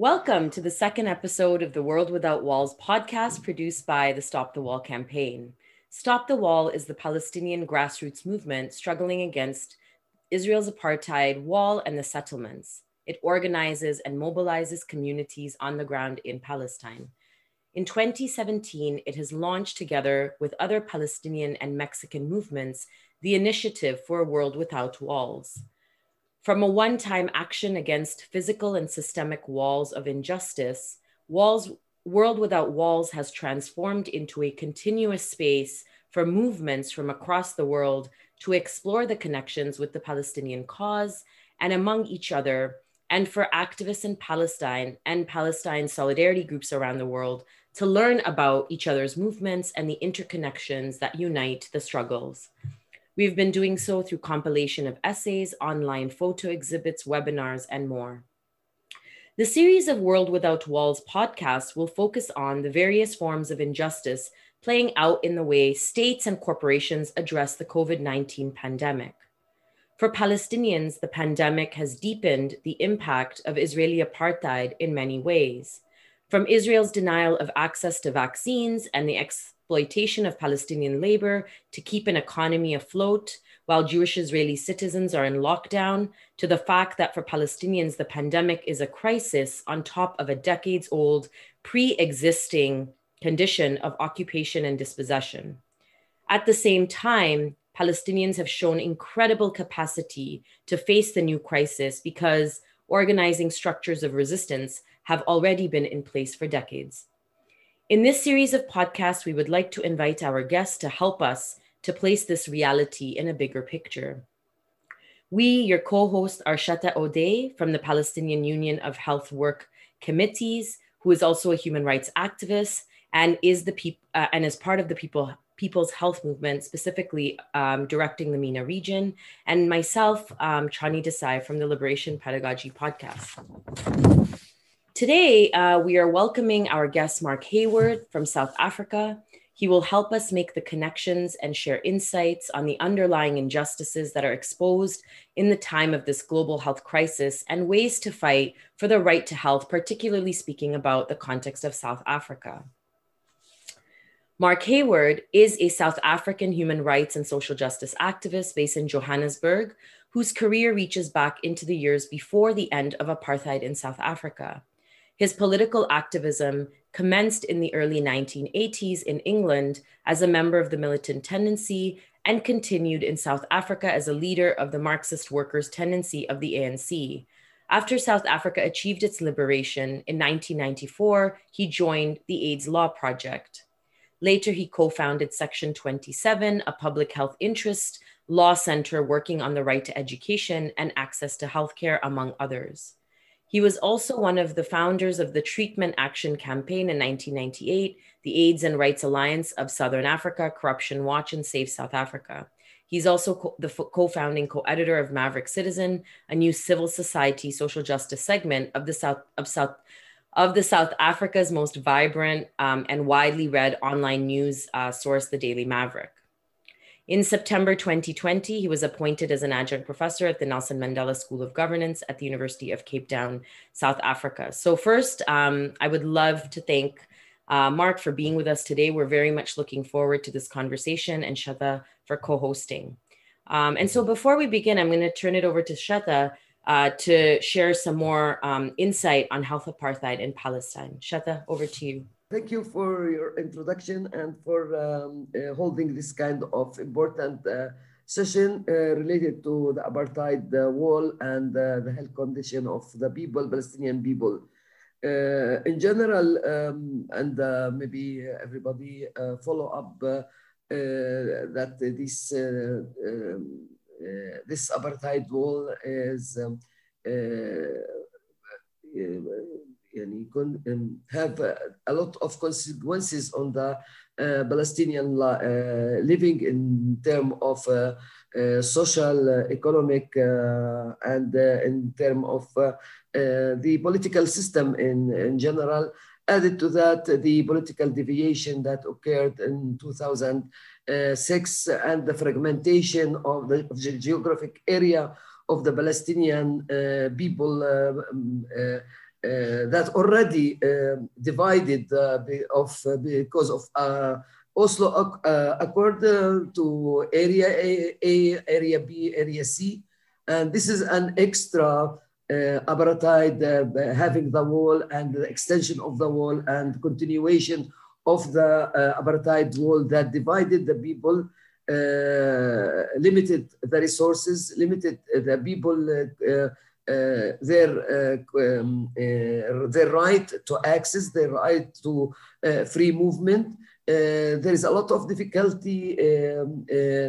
Welcome to the second episode of the World Without Walls podcast produced by the Stop the Wall campaign. Stop the Wall is the Palestinian grassroots movement struggling against Israel's apartheid wall and the settlements. It organizes and mobilizes communities on the ground in Palestine. In 2017, it has launched together with other Palestinian and Mexican movements the Initiative for a World Without Walls. From a one time action against physical and systemic walls of injustice, walls, World Without Walls has transformed into a continuous space for movements from across the world to explore the connections with the Palestinian cause and among each other, and for activists in Palestine and Palestine solidarity groups around the world to learn about each other's movements and the interconnections that unite the struggles. We've been doing so through compilation of essays, online photo exhibits, webinars, and more. The series of World Without Walls podcasts will focus on the various forms of injustice playing out in the way states and corporations address the COVID 19 pandemic. For Palestinians, the pandemic has deepened the impact of Israeli apartheid in many ways. From Israel's denial of access to vaccines and the ex- exploitation of Palestinian labor to keep an economy afloat while Jewish Israeli citizens are in lockdown, to the fact that for Palestinians, the pandemic is a crisis on top of a decades old pre existing condition of occupation and dispossession. At the same time, Palestinians have shown incredible capacity to face the new crisis because organizing structures of resistance have already been in place for decades. In this series of podcasts, we would like to invite our guests to help us to place this reality in a bigger picture. We, your co host, are Shata Odeh from the Palestinian Union of Health Work Committees, who is also a human rights activist and is the peop- uh, and is part of the people people's health movement, specifically um, directing the MENA region, and myself, um, Chandni Desai from the Liberation Pedagogy podcast. Today, uh, we are welcoming our guest, Mark Heywood from South Africa. He will help us make the connections and share insights on the underlying injustices that are exposed in the time of this global health crisis and ways to fight for the right to health, particularly speaking about the context of South Africa. Mark Heywood is a South African human rights and social justice activist based in Johannesburg, whose career reaches back into the years before the end of apartheid in South Africa. His political activism commenced in the early 1980s in England as a member of the Militant Tendency and continued in South Africa as a leader of the Marxist Workers' Tendency of the ANC. After South Africa achieved its liberation in 1994, he joined the AIDS Law Project. Later, he co founded Section 27, a public health interest law center working on the right to education and access to healthcare, among others. He was also one of the founders of the Treatment Action Campaign in 1998, the AIDS and Rights Alliance of Southern Africa, Corruption Watch, and Save South Africa. He's also co- the co founding co editor of Maverick Citizen, a new civil society social justice segment of the South, of South, of the South Africa's most vibrant um, and widely read online news uh, source, the Daily Maverick. In September 2020, he was appointed as an adjunct professor at the Nelson Mandela School of Governance at the University of Cape Town, South Africa. So, first, um, I would love to thank uh, Mark for being with us today. We're very much looking forward to this conversation and Shatta for co hosting. Um, and so, before we begin, I'm going to turn it over to Shatta uh, to share some more um, insight on health apartheid in Palestine. Shatta, over to you. Thank you for your introduction and for um, uh, holding this kind of important uh, session uh, related to the apartheid uh, wall and uh, the health condition of the people, Palestinian people. Uh, in general, um, and maybe everybody follow up that this, um, this apartheid wall is um, have a lot of consequences on the uh, Palestinian uh, living in terms of uh, uh social, uh, economic, uh, and in terms of the political system in, in general. Added to that, the political deviation that occurred in 2006 and the fragmentation of the, of the geographic area of the Palestinian people um, Uh, that already uh, divided uh, of because of Oslo Accord to Area A, A, Area B, Area C, and this is an extra uh, apartheid uh, having the wall and the extension of the wall and continuation of the uh, apartheid wall that divided the people, limited the resources, limited the people uh, their uh, um, uh, their right to access, their right to free movement. there is a lot of difficulty um,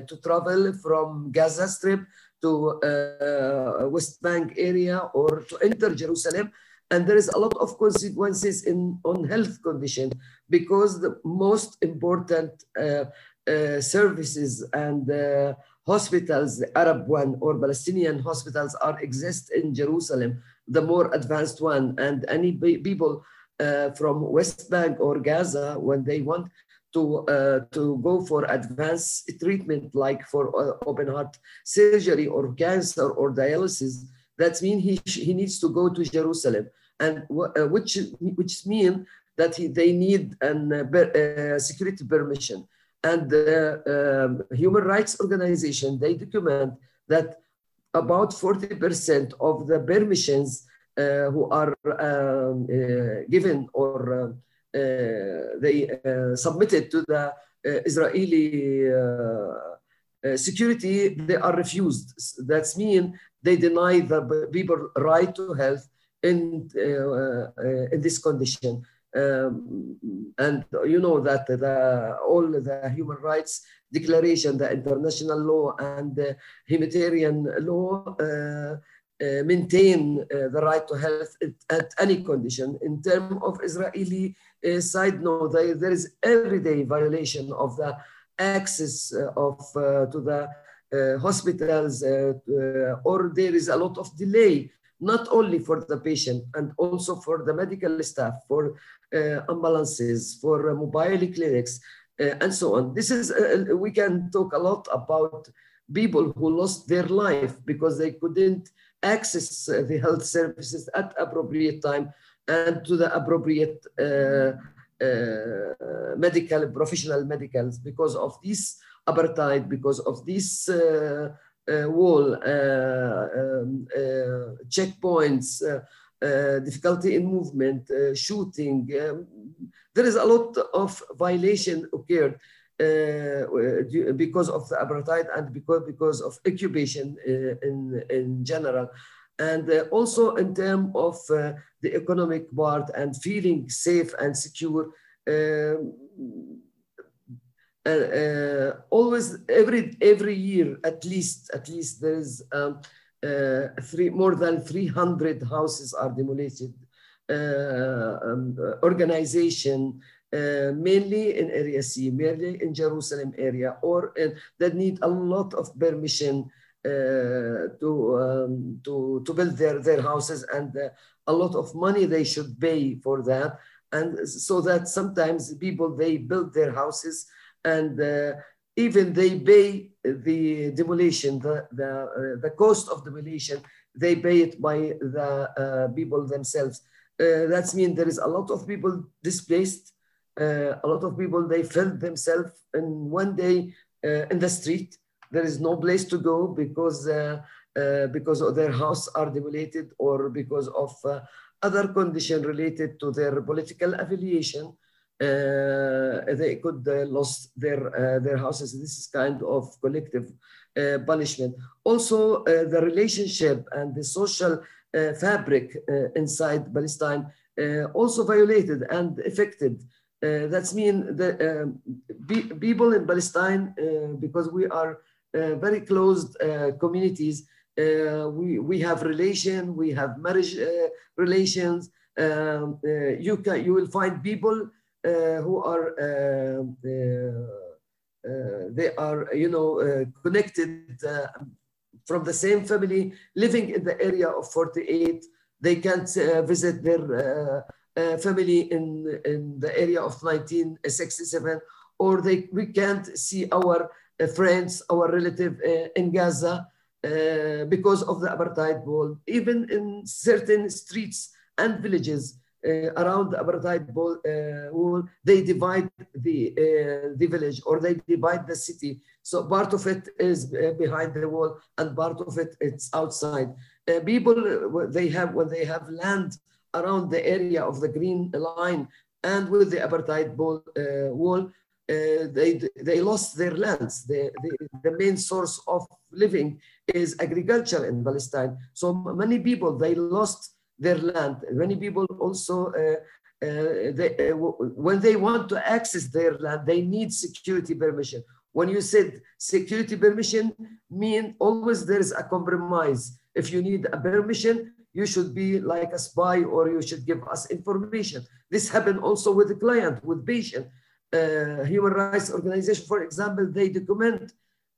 to travel from Gaza Strip to uh, West Bank area or to enter Jerusalem. And there is a lot of consequences in on health condition because the most important uh, uh, services and uh, hospitals, the Arab one or Palestinian hospitals are exist in Jerusalem, the more advanced one. And any people uh, from West Bank or Gaza, when they want to, uh, to go for advanced treatment like for uh, open heart surgery or cancer or dialysis, that means he, he needs to go to Jerusalem, and uh, which, which means that he, they need a uh, security permission. And the um, human rights organization, they document that about 40% of the permissions uh, who are um, uh, given or uh, they uh, submitted to the uh, Israeli security, they are refused. That means they deny the people right to health in, in this condition. Um, and you know that the, all the human rights declaration, the international law and the humanitarian law uh, uh, maintain uh, the right to health at, at any condition. In terms of Israeli side note, there is everyday violation of the access uh, of uh, to the uh, hospitals, or there is a lot of delay not only for the patient and also for the medical staff, for uh, ambulances, for uh, mobile clinics, uh, and so on. This is, we can talk a lot about people who lost their life because they couldn't access the health services at appropriate time and to the appropriate uh, uh, medical, professional medicals because of this apartheid, because of this uh, wall, um, checkpoints, difficulty in movement, shooting. Um, there is a lot of violation occurred uh, because of the apartheid and because, because of occupation uh, in, in general and uh, also in terms of uh, the economic part and feeling safe and secure. Uh, always every every year at least at least there is um, uh, three more than 300 houses are demolished uh, um, organization uh, mainly in area C, mainly in Jerusalem area, or in, that need a lot of permission uh, to, um, to, to build their, their houses and uh, a lot of money they should pay for that. And so that sometimes people, they build their houses and uh, even they pay the demolition, the, the, the cost of demolition, they pay it by the people themselves. Uh, that means there is a lot of people displaced. Uh, a lot of people they felt themselves in one day uh, in the street there is no place to go because uh, uh, because of their house are demolited or because of uh, other condition related to their political affiliation. Uh, they could uh, lose their uh, their houses. This is kind of collective punishment. Also, the relationship and the social fabric inside Palestine also violated and affected. that's mean the um, people in Palestine, because we are uh, very closed uh, communities. Uh, we, we have relation, we have marriage relations. Um, you, can, you will find people who are they are you know connected from the same family living in the area of 48 they can't uh, visit their uh, uh, family in, in the area of 1967 or they we can't see our uh, friends, our relative uh, in Gaza uh, because of the apartheid wall. Even in certain streets and villages uh, around the apartheid uh, wall, they divide the, uh, the village or they divide the city. So part of it is behind the wall and part of it it's outside. people, they have when they have land around the area of the green line and with the apartheid wall, wall uh, they, they lost their lands. The, the, the, main source of living is agriculture in Palestine. So many people, they lost their land. Many people also, uh, uh, they, uh, when they want to access their land, they need security permission. When you said security permission, mean always there is a compromise. If you need a permission, you should be like a spy or you should give us information. This happened also with the client, with patient. Uh, human rights organization, for example, they document,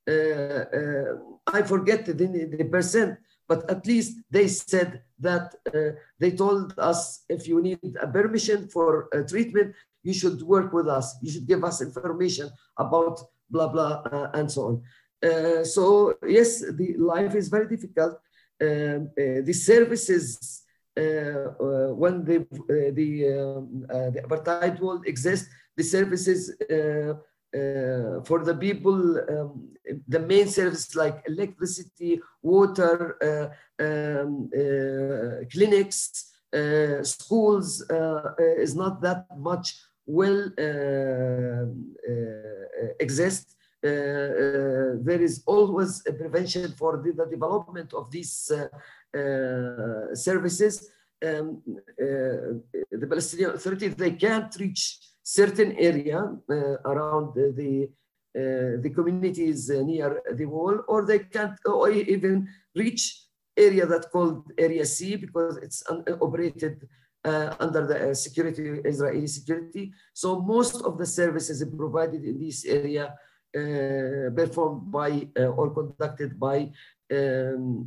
uh, uh, I forget the, the percent, but at least they said that uh, they told us if you need a permission for a treatment, you should work with us. You should give us information about blah, blah, uh, and so on. Uh, so yes, the life is very difficult. Um, uh, the services, uh, uh, when the, the, um, the apartheid world exists, the services uh, for the people, um, the main services like electricity, water, uh, um, uh, clinics, uh, schools uh, is not that much will exist. there is always a prevention for the, the development of these services. Um, the Palestinian Authority, they can't reach certain area uh, around the, the uh, the communities uh, near the wall, or they can't or even reach area that called Area C because it's operated uh, under the uh, security, Israeli security. So most of the services provided in this area uh, performed by or conducted by um,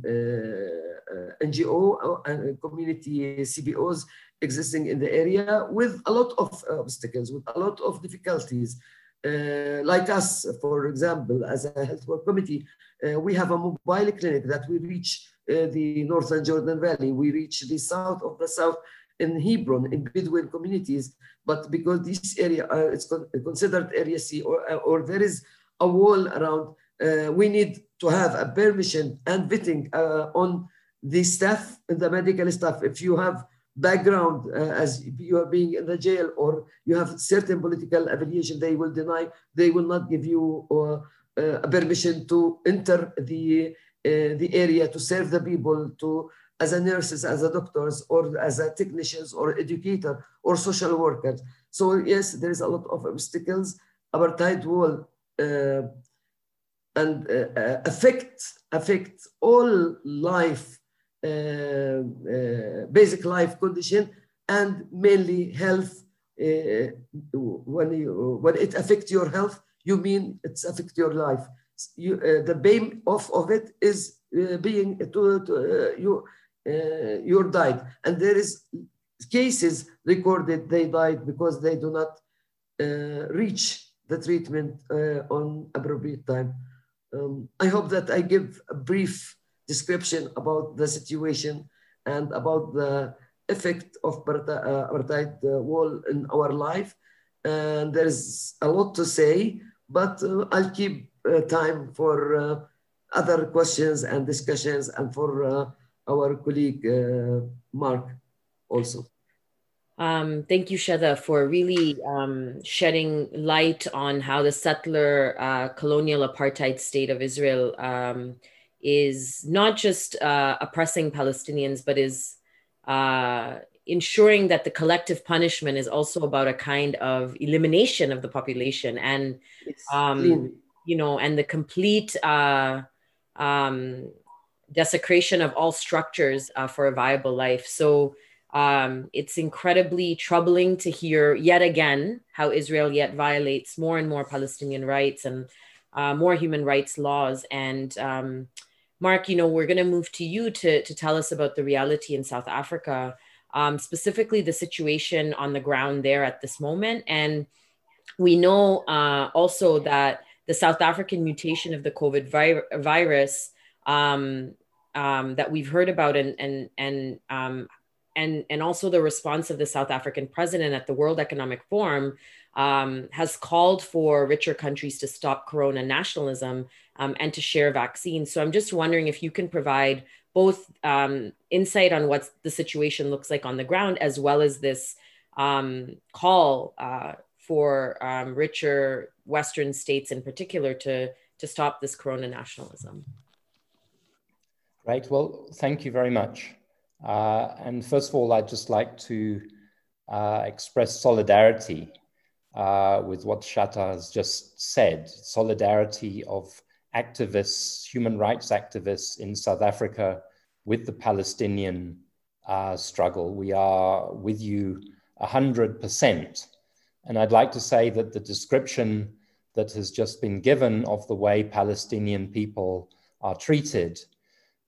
NGO and community CBOs existing in the area with a lot of obstacles, with a lot of difficulties. Uh, like us, for example, as a health work committee, uh, we have a mobile clinic that we reach uh, the northern Jordan Valley. We reach the south of the south in Hebron, in Bedouin communities. But because this area uh, is con considered Area C or, uh, or there is a wall around, uh, we need to have a permission and vetting on the staff, the medical staff. If you have background uh, as you are being in the jail or you have certain political affiliation, they will deny, they will not give you uh, uh, permission to enter the, uh, the area to serve the people, to as a nurses, as a doctors, or as a technicians, or educator, or social workers. So yes, there is a lot of obstacles. Apartheid will uh, and uh, affect affect all life Uh, uh, basic life condition and mainly health. Uh, when you when it affects your health, you mean it's affect your life. You, uh, the bane of, of it is being to, to you your died, and there is cases recorded they died because they do not reach the treatment on appropriate time. Um, I hope that I give a brief description about the situation and about the effect of uh, apartheid uh, wall in our life. And there's a lot to say, but uh, I'll keep uh, time for uh, other questions and discussions and for uh, our colleague Mark also. Um, thank you, Shada, for really um, shedding light on how the settler colonial apartheid state of Israel um, is not just uh, oppressing Palestinians, but is uh, ensuring that the collective punishment is also about a kind of elimination of the population and, um, you know, and the complete uh, um, desecration of all structures uh, for a viable life. So um, it's incredibly troubling to hear yet again how Israel yet violates more and more Palestinian rights and uh, more human rights laws and um, Mark, you know, we're going to move to you to, to tell us about the reality in South Africa, um, specifically the situation on the ground there at this moment. And we know uh, also that the South African mutation of the COVID vi- virus um, um, that we've heard about and, and, and, um, and and also the response of the South African president at the World Economic Forum um, has called for richer countries to stop corona nationalism um, and to share vaccines. So I'm just wondering if you can provide both um, insight on what the situation looks like on the ground, as well as this um, call uh, for um, richer Western states in particular to, to stop this corona nationalism. Right. Well, thank you very much. Uh, and first of all, I'd just like to uh, express solidarity uh, with what Shatta has just said solidarity of activists, human rights activists in South Africa with the Palestinian uh, struggle. We are with you 100%. And I'd like to say that the description that has just been given of the way Palestinian people are treated,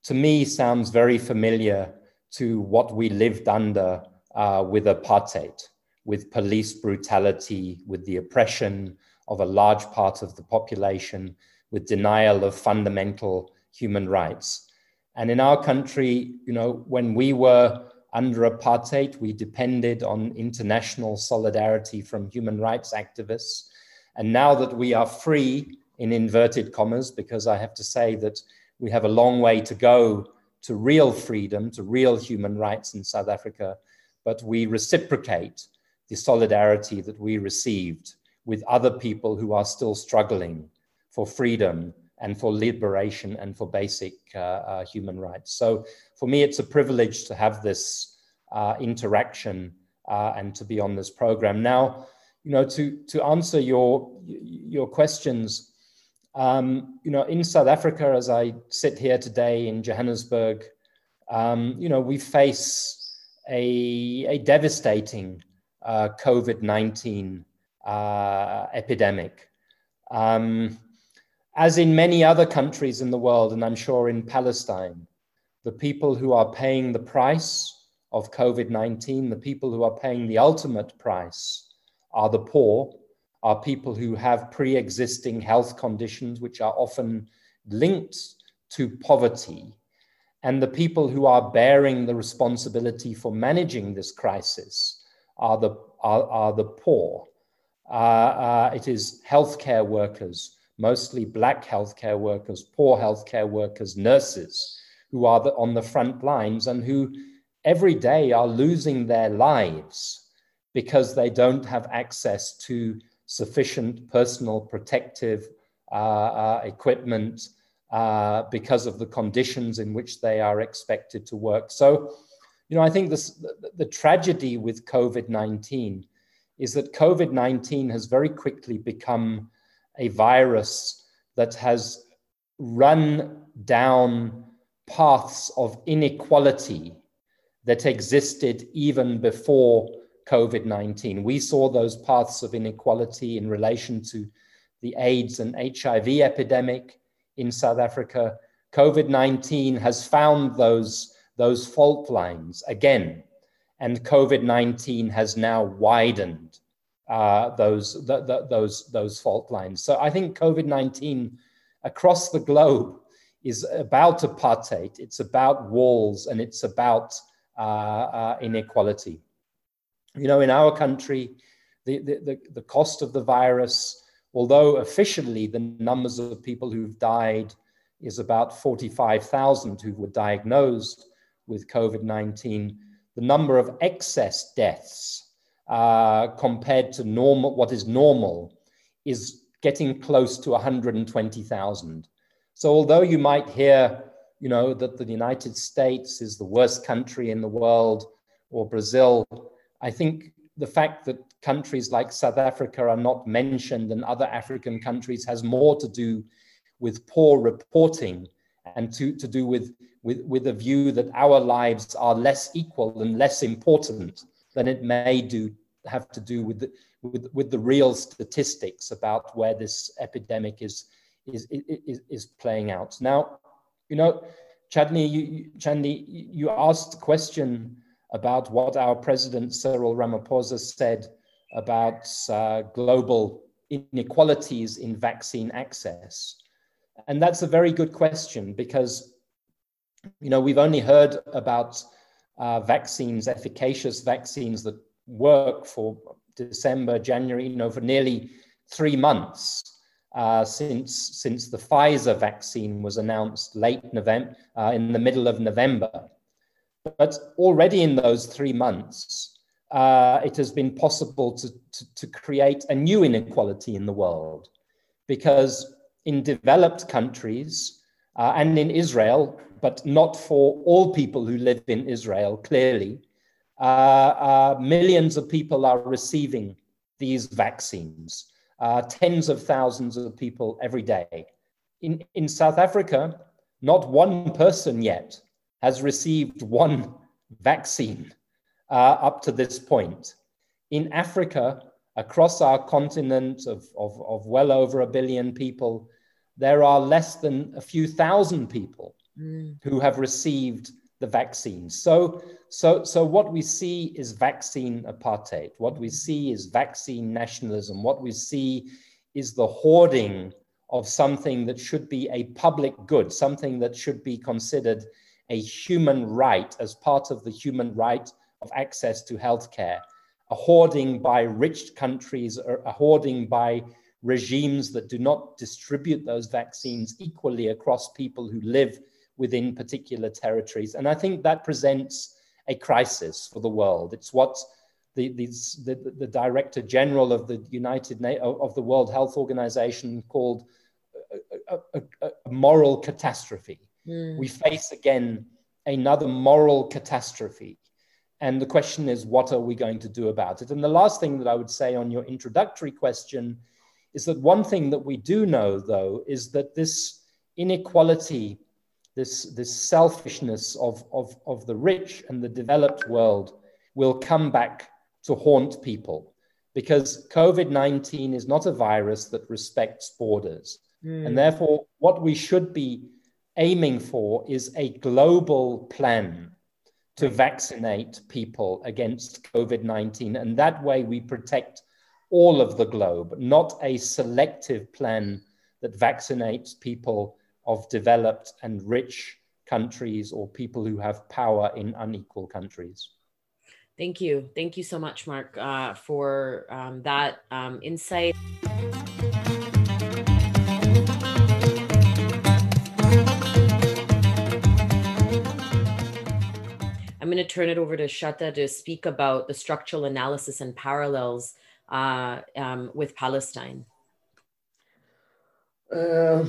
to me, sounds very familiar to what we lived under uh, with apartheid, with police brutality, with the oppression of a large part of the population, with denial of fundamental human rights. And in our country, you know, when we were under apartheid, we depended on international solidarity from human rights activists. And now that we are free, in inverted commas, because I have to say that we have a long way to go to real freedom, to real human rights in South Africa, but we reciprocate the solidarity that we received with other people who are still struggling for freedom and for liberation and for basic uh, uh, human rights. So for me, it's a privilege to have this uh, interaction uh, and to be on this program. Now, you know, to, to answer your, your questions, um, you know, in South Africa, as I sit here today in Johannesburg, um, you know, we face a, a devastating uh, COVID 19 uh, epidemic. Um, as in many other countries in the world, and I'm sure in Palestine, the people who are paying the price of COVID 19, the people who are paying the ultimate price, are the poor are people who have pre existing health conditions, which are often linked to poverty. And the people who are bearing the responsibility for managing this crisis are the, are, are the poor. Uh, uh, it is healthcare workers, mostly Black healthcare workers, poor healthcare workers, nurses, who are the, on the front lines and who every day are losing their lives because they don't have access to sufficient personal protective uh, uh, equipment uh, because of the conditions in which they are expected to work. So, you know, I think this, the, the tragedy with COVID 19 is that COVID 19 has very quickly become a virus that has run down paths of inequality that existed even before COVID 19. We saw those paths of inequality in relation to the AIDS and HIV epidemic in South Africa. COVID 19 has found those, those fault lines again, and COVID 19 has now widened uh, those, the, the, those, those fault lines. So I think COVID 19 across the globe is about apartheid, it's about walls, and it's about uh, uh, inequality. You know, in our country, the, the, the, cost of the virus, although officially the numbers of people who've died is about 45,000 who were diagnosed with COVID 19, the number of excess deaths uh, compared to normal, what is normal, is getting close to 120,000. So, although you might hear, you know, that the United States is the worst country in the world or Brazil, I think the fact that countries like South Africa are not mentioned and other African countries has more to do with poor reporting and to, to do with, with, with a view that our lives are less equal and less important than it may do have to do with the, with, with the real statistics about where this epidemic is, is, is, is playing out. Now, you know, Chadni, you, Chandi, you asked the question about what our president Cyril Ramaphosa said about uh, global inequalities in vaccine access. And that's a very good question because, you know, we've only heard about uh, vaccines, efficacious vaccines that work for December, January, you know, for nearly three months uh, since, since the Pfizer vaccine was announced late November, uh, in the middle of November. But already in those three months, uh, it has been possible to, to, to create a new inequality in the world because in developed countries uh, and in Israel, but not for all people who live in Israel, clearly, uh, uh, millions of people are receiving these vaccines, uh, tens of thousands of people every day. In, in South Africa, not one person yet has received one vaccine uh, up to this point. In Africa, across our continent of, of, of well over a billion people, there are less than a few thousand people mm. who have received the vaccine. So, so, so what we see is vaccine apartheid. What we see is vaccine nationalism. What we see is the hoarding of something that should be a public good, something that should be considered a human right as part of the human right of access to healthcare, a hoarding by rich countries, a hoarding by regimes that do not distribute those vaccines equally across people who live within particular territories. And I think that presents a crisis for the world. It's what the, the, the, the Director General of the United Na- of the World Health Organization called a, a, a, a moral catastrophe. Mm. We face again another moral catastrophe. And the question is, what are we going to do about it? And the last thing that I would say on your introductory question is that one thing that we do know, though, is that this inequality, this, this selfishness of, of, of the rich and the developed world will come back to haunt people because COVID 19 is not a virus that respects borders. Mm. And therefore, what we should be aiming for is a global plan to vaccinate people against COVID 19. And that way we protect all of the globe, not a selective plan that vaccinates people of developed and rich countries or people who have power in unequal countries. Thank you. Thank you so much, Mark, uh, for um, that um, insight. Going to turn it over to Shatta to speak about the structural analysis and parallels uh, um, with Palestine. Uh,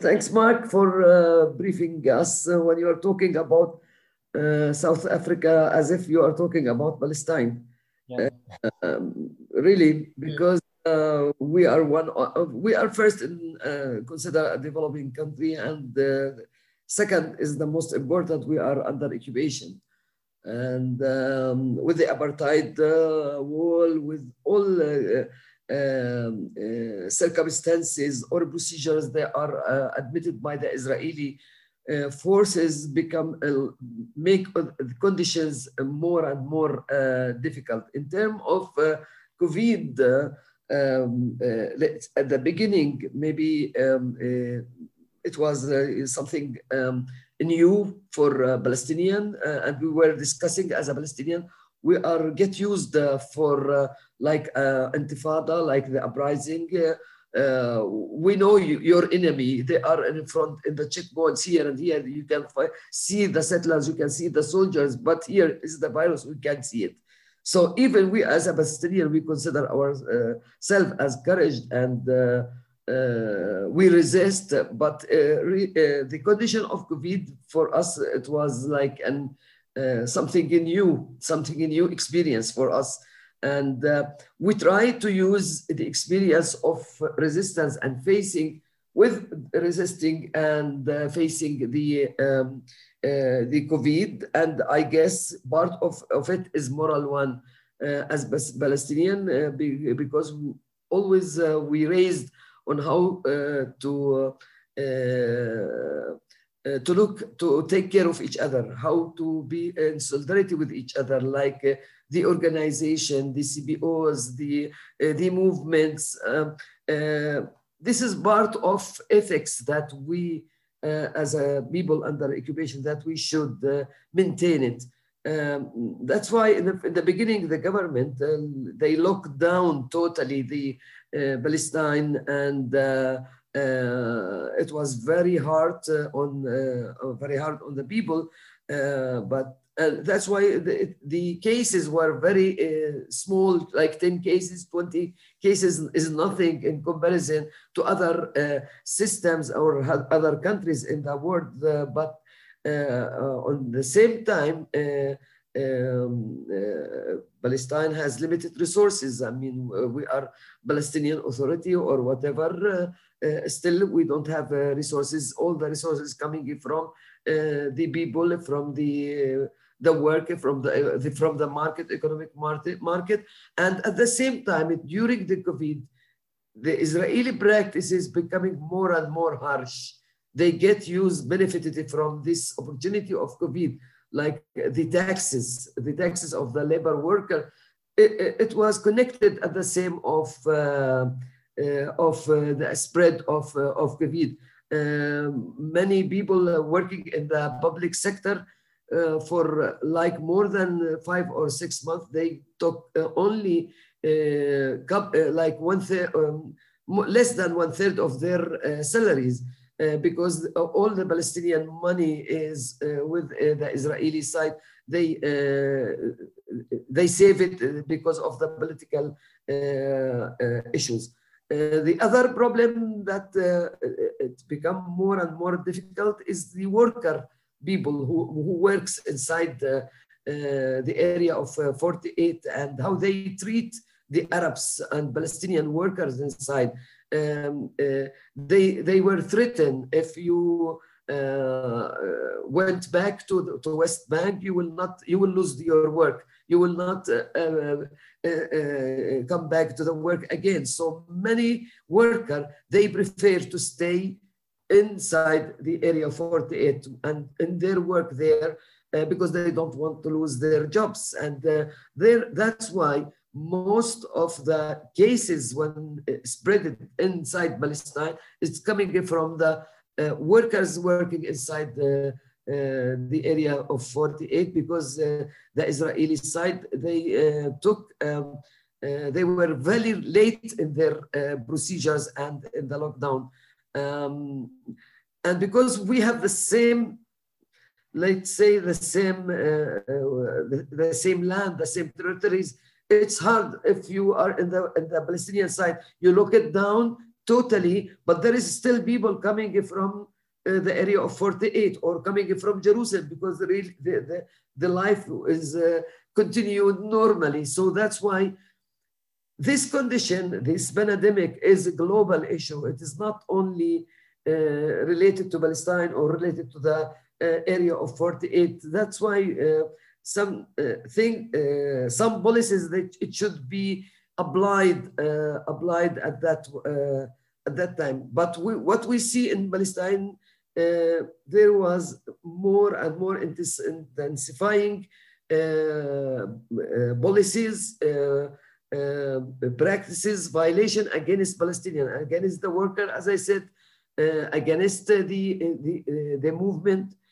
thanks, Mark, for uh, briefing us uh, when you are talking about uh, South Africa as if you are talking about Palestine. Yeah. Uh, um, really, because we are one, we are first in consider a developing country, and second is the most important. We are under occupation and um, with the apartheid uh, wall, with all uh, um, uh, circumstances or procedures that are uh, admitted by the Israeli uh, forces become uh, make the conditions more and more difficult. In terms of COVID, um, at the beginning, maybe um, it was something um, new for uh, Palestinian, uh, and we were discussing as a Palestinian, we are get used uh, for like intifada, like the uprising. Uh, we know you, your enemy. They are in front in the checkpoints here and here. You can see the settlers, you can see the soldiers, but here is the virus. We can't see it. So even we, as a Palestinian, we consider ourselves uh, as courage and uh, uh, we resist, but uh, re, uh, the condition of COVID for us, it was like an something new, something a new experience for us. And we try to use the experience of resistance and facing with resisting and uh, facing the um, uh, the COVID, and I guess part of, of it is moral one uh, as Palestinian because always we raised on how uh, to uh, uh, to look to take care of each other, how to be in solidarity with each other, like uh, the organization, the CBOs, the uh, the movements. Um, uh, this is part of ethics that we, as a people under occupation, that we should maintain it. Um, that's why in the, in the, beginning, the government, uh, they locked down totally the uh, Palestine and uh, uh it was very hard uh, on, uh, very hard on the people. but that's why the, the, cases were very small, like 10 cases, 20 cases is nothing in comparison to other systems or other countries in the world. but uh, uh, on the same time, uh, um, uh, Palestine has limited resources. I mean, we are Palestinian Authority or whatever. Uh, still, we don't have uh, resources. All the resources coming from the people, from the the work, from the, the, from the market, economic market, market, and at the same time, during the COVID, the Israeli practice is becoming more and more harsh they get used, benefited from this opportunity of COVID, like the taxes, the taxes of the labor worker. It, it was connected at the same of, uh, uh, of uh, the spread of, uh, of COVID. Um, many people working in the public sector uh, for like more than five or six months, they took uh, only like one third, um, less than one third of their salaries. Uh, because all the Palestinian money is uh, with uh, the Israeli side. They they save it because of the political issues. the other problem that it's become more and more difficult is the worker people who, who works inside the, uh, the area of uh, 48 and how they treat the Arabs and Palestinian workers inside um, uh, they they were threatened if you uh, went back to the, to West Bank, you will not you will lose your work. You will not uh, uh, uh, come back to the work again. So many workers they prefer to stay inside the area 48 and in their work there uh, because they don't want to lose their jobs and uh, there that's why most of the cases when spread inside Palestine is coming from the uh, workers working inside the, uh, the area of 48 because uh, the Israeli side, they uh, took, um, uh, they were very late in their uh, procedures and in the lockdown. Um, and because we have the same let's say the same the, the, same land the same territories it's hard if you are in the, in the Palestinian side, you look it down totally, but there is still people coming from uh, the area of 48 or coming from Jerusalem because the, real, the, the, the life is uh, continued normally. So that's why this condition, this pandemic is a global issue. It is not only uh, related to Palestine or related to the uh, area of 48. That's why uh, some uh, thing, uh, some policies that it should be applied, uh, applied at that uh, at that time. But we, what we see in Palestine, uh, there was more and more intensifying uh, policies, practices, violation against Palestinian, against the worker, as I said, against the the, the movement uh,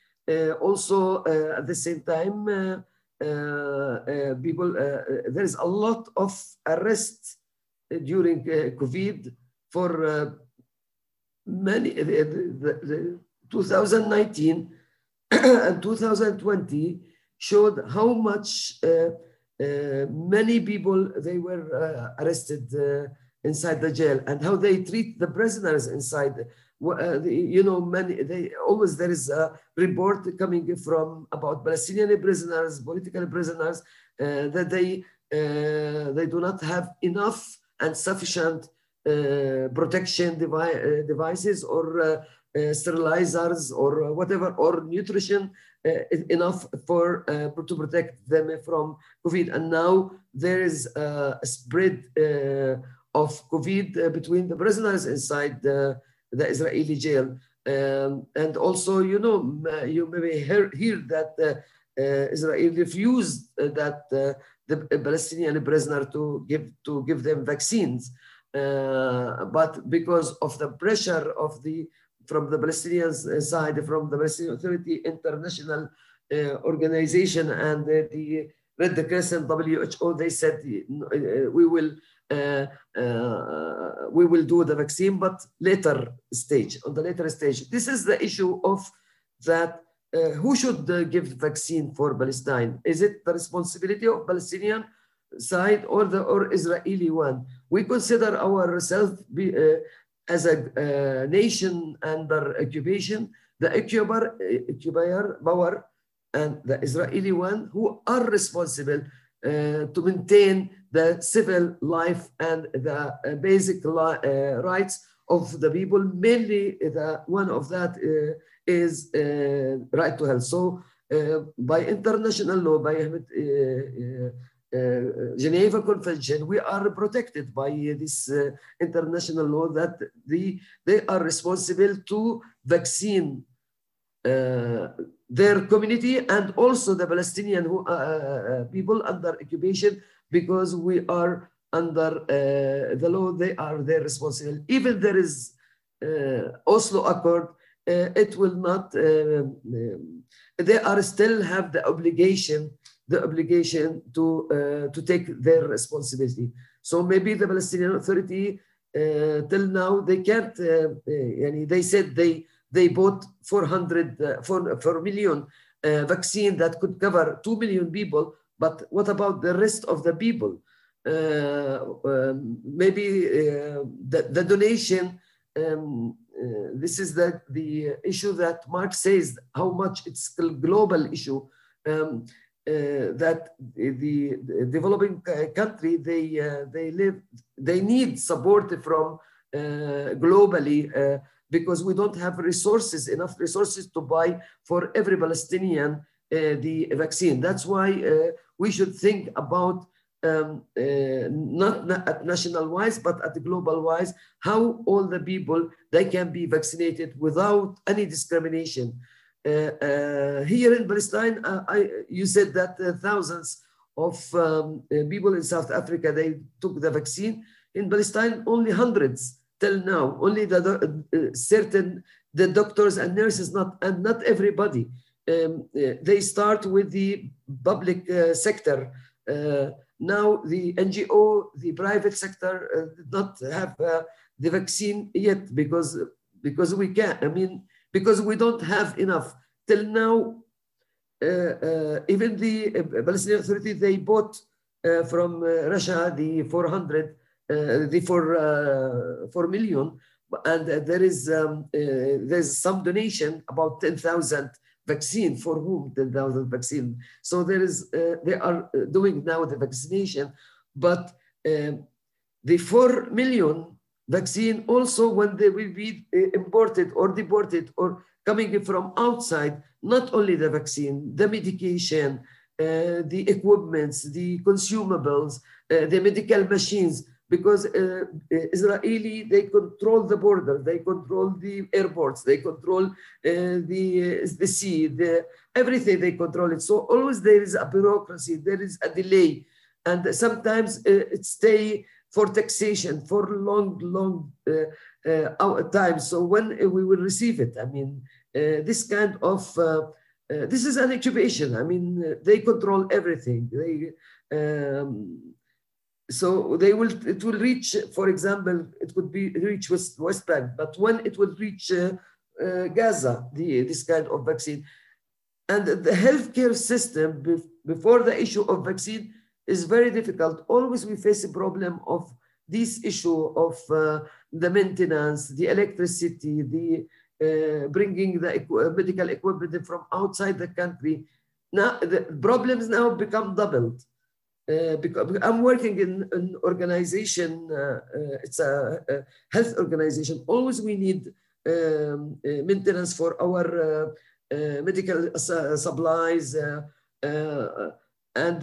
also, uh, at the same time, uh, people, there is a lot of arrests during COVID for many, the, the, the 2019 and 2020 showed how much uh, uh, many people they were uh, arrested inside the jail and how they treat the prisoners inside uh, you know, many, they always there is a report coming from about Palestinian prisoners, political prisoners, uh, that they uh, they do not have enough and sufficient uh, protection devi devices or sterilizers or whatever or nutrition enough for to protect them from COVID. And now there is a spread of COVID between the prisoners inside the the Israeli jail. Um, and also, you know, you may hear, hear that uh, uh, Israel refused uh, that uh, the Palestinian prisoner to give to give them vaccines, uh, but because of the pressure of the from the Palestinian side, from the Palestinian Authority, international organization and the Red Crescent WHO, they said we will uh, uh, Uh, uh, we will do the vaccine, but later stage, on the later stage. This is the issue of that uh, who should uh, give vaccine for Palestine? Is it the responsibility of Palestinian side or the or Israeli one? We consider ourselves be, as a nation under occupation, the occupier, occupier power and the Israeli one who are responsible uh, to maintain the civil life and the uh, basic uh, rights of the people. Mainly, the one of that uh, is uh, right to health. So, uh, by international law, by Geneva Convention, we are protected by this international law that the, they are responsible to vaccine their community and also the Palestinian who, uh, uh, people under occupation because we are under uh, the law, they are their responsible. Even there is uh, Oslo Accord, uh, it will not, um, they are still have the obligation, the obligation to, uh, to take their responsibility. So maybe the Palestinian Authority till now, they can't, they said they, they bought 400, uh, 4, 4 million uh, vaccine that could cover 2 million people. But what about the rest of the people? Uh, um, maybe uh, the, the donation, um, uh, this is the, the issue that Mark says, how much it's a global issue. Um, uh, that the, the, developing country they uh, they live they need support from uh, globally because we don't have resources, enough resources to buy for every Palestinian uh, the vaccine. That's why uh, we should think about um, uh, not at national wise, but at the global wise, how all the people, they can be vaccinated without any discrimination. Uh, uh, here in Palestine, uh, I, you said that thousands of um, people in South Africa, they took the vaccine. In Palestine, only hundreds till now. Only the uh, certain the doctors and nurses, not and not everybody. Um, uh, they start with the public uh, sector. Uh, now the NGO, the private sector, did not have the vaccine yet because because we can't. I mean, because we don't have enough. Till now, even the Palestinian Authority they bought from Russia the 400 uh, the four, uh, 4 million, and uh, there is um, there's some donation about 10,000 vaccine for whom 10,000 vaccine. So there is they are doing now the vaccination, but um, the 4 million vaccine also when they will be imported or deported or coming from outside, not only the vaccine, the medication, uh, the equipments, the consumables, uh, the medical machines, because uh, uh, Israeli, they control the border, they control the airports, they control uh, the, uh, the sea, the, everything they control it. So always there is a bureaucracy, there is a delay. And sometimes uh, it stay for taxation for long, long uh, time. So when we will receive it, I mean, this kind of, this is an occupation. I mean, they control everything. They, um, so they will it will reach for example it could be reach west, west bank but when it will reach uh, uh, gaza the this kind of vaccine. And the healthcare system before the issue of vaccine is very difficult. Always we face a problem of this issue of uh, the maintenance the electricity the uh, bringing the equ medical equipment from outside the country. Now the problems now become doubled uh, because I'm working in an organization, uh, uh, it's a, a, health organization. Always we need um, uh, maintenance for our uh, medical supplies, and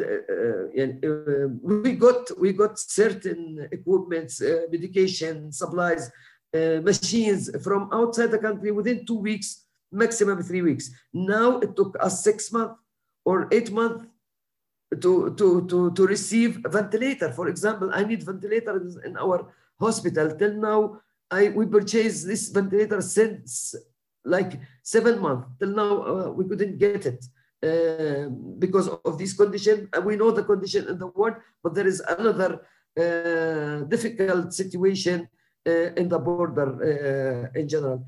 we got we got certain equipments, medication supplies, machines from outside the country within two weeks, maximum three weeks. Now it took us six months or eight months to, to, to, to receive ventilator. For example, I need ventilators in our hospital. Till now, I, we purchased this ventilator since like seven months. Till now, uh, we couldn't get it. uh, because of this condition. And we know the condition in the world, but there is another uh, difficult situation uh, in the border uh, in general.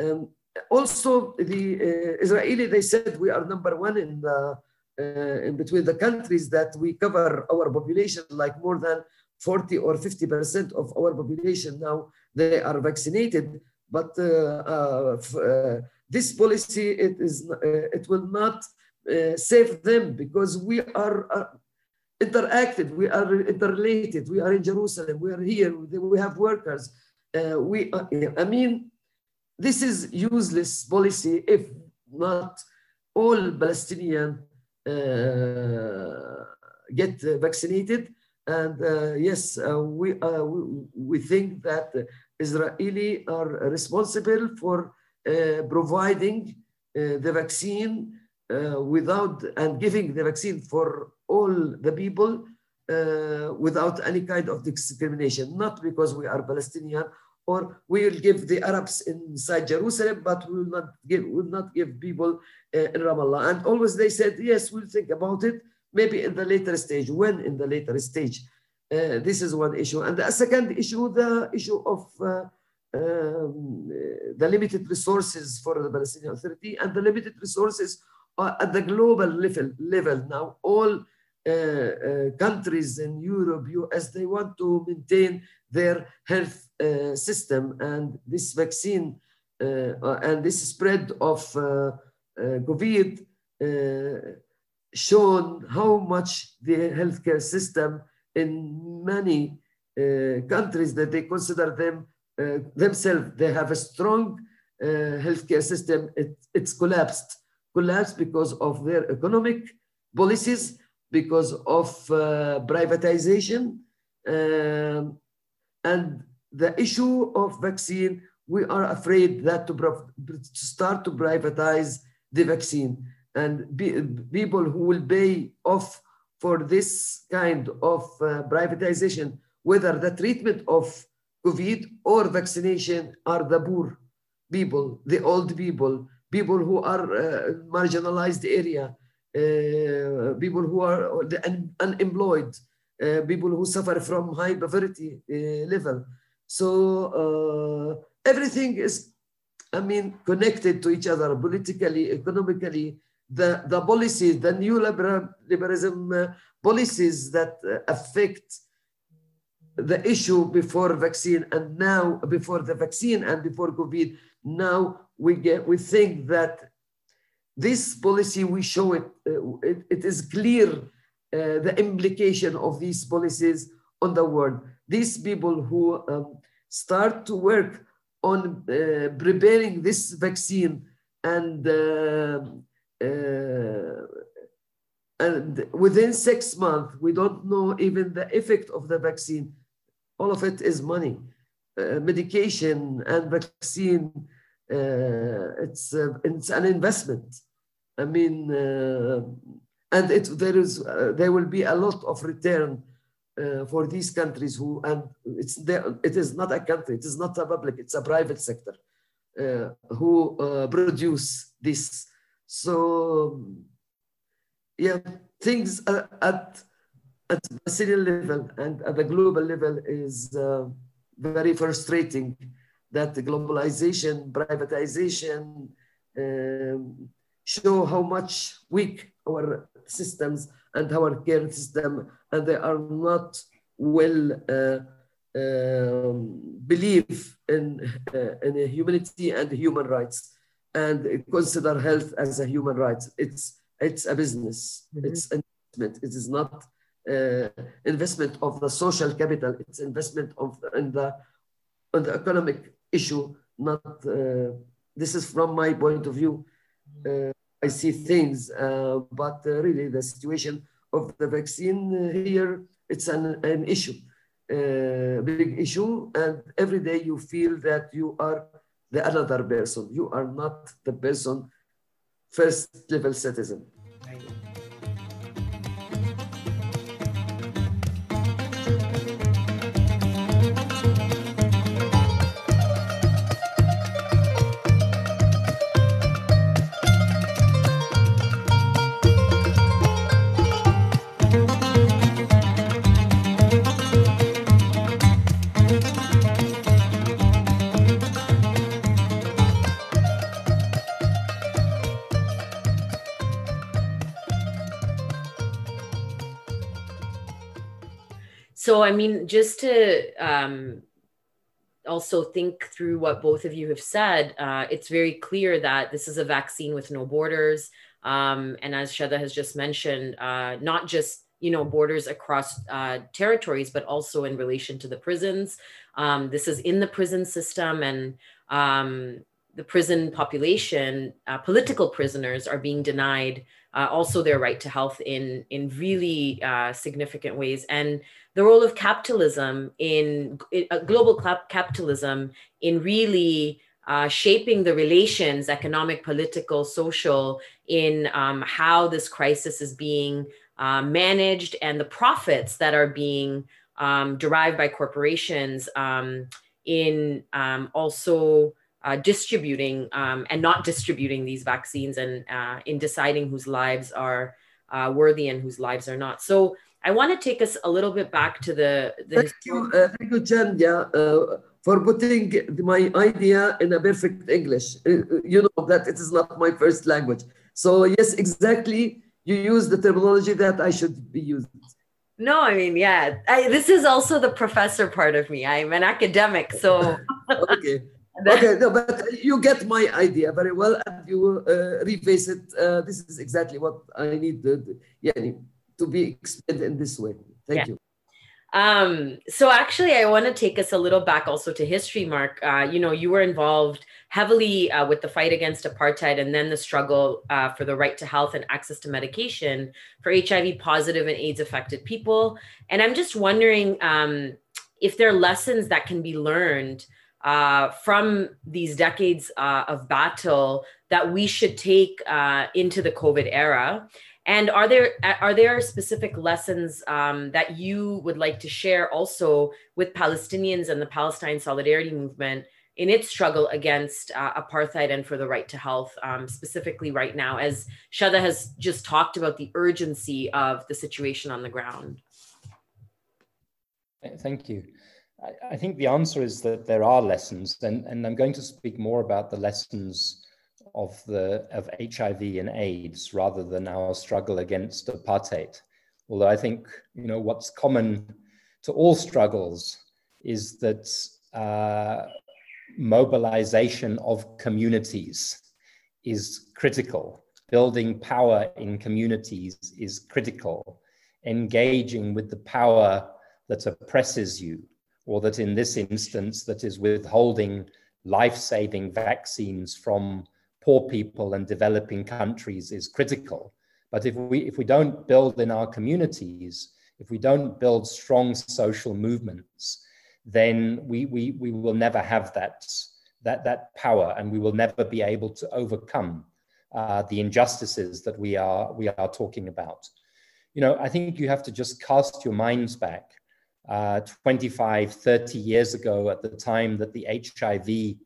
Um, also, the uh, Israeli, they said we are number one in the in between the countries that we cover our population, like more than 40 or 50% of our population now, they are vaccinated. But this policy, it, is, it will not save them because we are interacted, we are interrelated, we are in Jerusalem, we are here, we have workers. Uh, we, uh, I mean, this is useless policy if not all Palestinian uh, get vaccinated. And uh, yes, uh, we, uh, we, we think that Israeli are responsible for providing the vaccine without and giving the vaccine for all the people uh, without any kind of discrimination, not because we are Palestinian or we will give the Arabs inside Jerusalem, but we will not give, will not give people uh, in Ramallah. And always they said, yes, we'll think about it, maybe in the later stage. When in the later stage? Uh, this is one issue. And the second issue, the issue of uh, um, the limited resources for the Palestinian Authority and the limited resources at the global level. level. Now, all uh, uh, countries in Europe, US, they want to maintain their health uh, system and this vaccine and this spread of COVID shown how much the healthcare system in many uh, countries that they consider them uh, themselves they have a strong uh, healthcare system. It, it's collapsed. Collapsed because of their economic policies because of uh, privatization um, and the issue of vaccine we are afraid that to, to start to privatize the vaccine and be, people who will pay off for this kind of uh, privatization whether the treatment of covid or vaccination are the poor people the old people people who are uh, marginalized area uh, people who are un unemployed, uh, people who suffer from high poverty uh, level. So everything is, I mean, connected to each other politically, economically. The, the policies, the new liberal, liberalism policies that affect the issue before vaccine and now before the vaccine and before COVID, now we get we think that this policy, we show it, uh, it, it is clear uh, the implication of these policies on the world. These people who um, start to work on uh, preparing this vaccine and uh, uh, and within six months, we don't know even the effect of the vaccine. All of it is money, uh, medication and vaccine uh, it's uh, it's an investment. I mean, and it there is there will be a lot of return uh, for these countries who and it's there, it is not a country it is not a public it's a private sector uh, who uh, produce this. So yeah things at at the level and at the global level is very frustrating that the globalization, privatization um, show how much weak our systems and our care system, and they are not well uh, um, believe in, uh, in humanity and human rights and consider health as a human right. It's, it's a business, mm-hmm. it's investment. It is not uh, investment of the social capital, it's investment of in the, on the economic issue, not, uh, this is from my point of view. Uh, I see things, uh, but really the situation of the vaccine uh, here, it's an, an issue, uh, a big issue. And every day you feel that you are the another person. You are not the person, first level citizen. So I mean, just to um, also think through what both of you have said, uh, it's very clear that this is a vaccine with no borders. Um, and as Shada has just mentioned, uh, not just you know borders across uh, territories, but also in relation to the prisons. Um, this is in the prison system, and um, the prison population, uh, political prisoners, are being denied uh, also their right to health in in really uh, significant ways, and the role of capitalism in, in uh, global capitalism in really uh, shaping the relations, economic, political, social, in um, how this crisis is being uh, managed and the profits that are being um, derived by corporations um, in um, also uh, distributing um, and not distributing these vaccines and uh, in deciding whose lives are uh, worthy and whose lives are not. So I want to take us a little bit back to the. the thank, you, uh, thank you, Chandni, uh, for putting my idea in a perfect English. you know that it is not my first language. So, yes, exactly you use the terminology that I should be using. No, I mean, yeah, I, this is also the professor part of me. I'm an academic, so. okay. Okay, no, but you get my idea very well, and you uh, reface it. Uh, this is exactly what I need to, yeah, to be explained in this way. Thank yeah. you. Um, so actually, I want to take us a little back also to history, Mark. Uh, you know, you were involved heavily uh, with the fight against apartheid and then the struggle uh, for the right to health and access to medication for HIV positive and AIDS affected people. And I'm just wondering um, if there are lessons that can be learned uh, from these decades uh, of battle that we should take uh, into the COVID era. And are there are there specific lessons um, that you would like to share also with Palestinians and the Palestine Solidarity Movement in its struggle against uh, apartheid and for the right to health, um, specifically right now, as Shada has just talked about the urgency of the situation on the ground? Thank you. I, think the answer is that there are lessons, and, and I'm going to speak more about the lessons of the of HIV and AIDS rather than our struggle against apartheid. Although I think you know what's common to all struggles is that uh, mobilization of communities is critical. Building power in communities is critical. Engaging with the power that oppresses you, or that in this instance, that is withholding life-saving vaccines from poor people and developing countries is critical. But if we, if we don't build in our communities, if we don't build strong social movements, then we, we, we will never have that, that, that power and we will never be able to overcome uh, the injustices that we are, we are talking about. You know, I think you have to just cast your minds back uh, 25, 30 years ago at the time that the HIV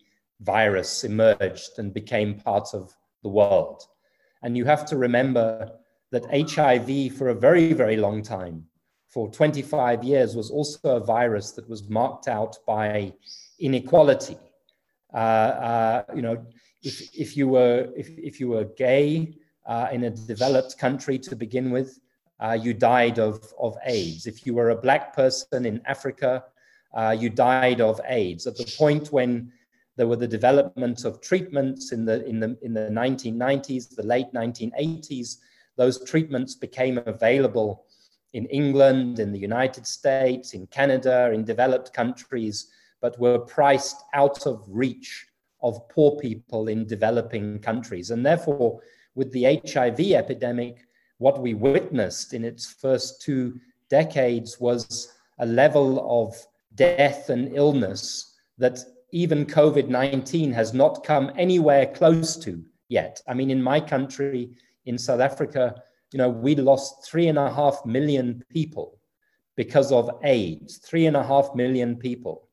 virus emerged and became part of the world. And you have to remember that HIV, for a very, very long time, for 25 years, was also a virus that was marked out by inequality. Uh, uh, you know, if, if, you were, if, if you were gay uh, in a developed country to begin with, uh, you died of, of AIDS. If you were a black person in Africa, uh, you died of AIDS. At the point when there were the development of treatments in the, in the, in the 1990s, the late 1980s. Those treatments became available in England, in the United States, in Canada, in developed countries, but were priced out of reach of poor people in developing countries. And therefore, with the HIV epidemic, what we witnessed in its first two decades was a level of death and illness that even COVID 19 has not come anywhere close to yet. I mean, in my country, in South Africa, you know, we lost three and a half million people because of AIDS, three and a half million people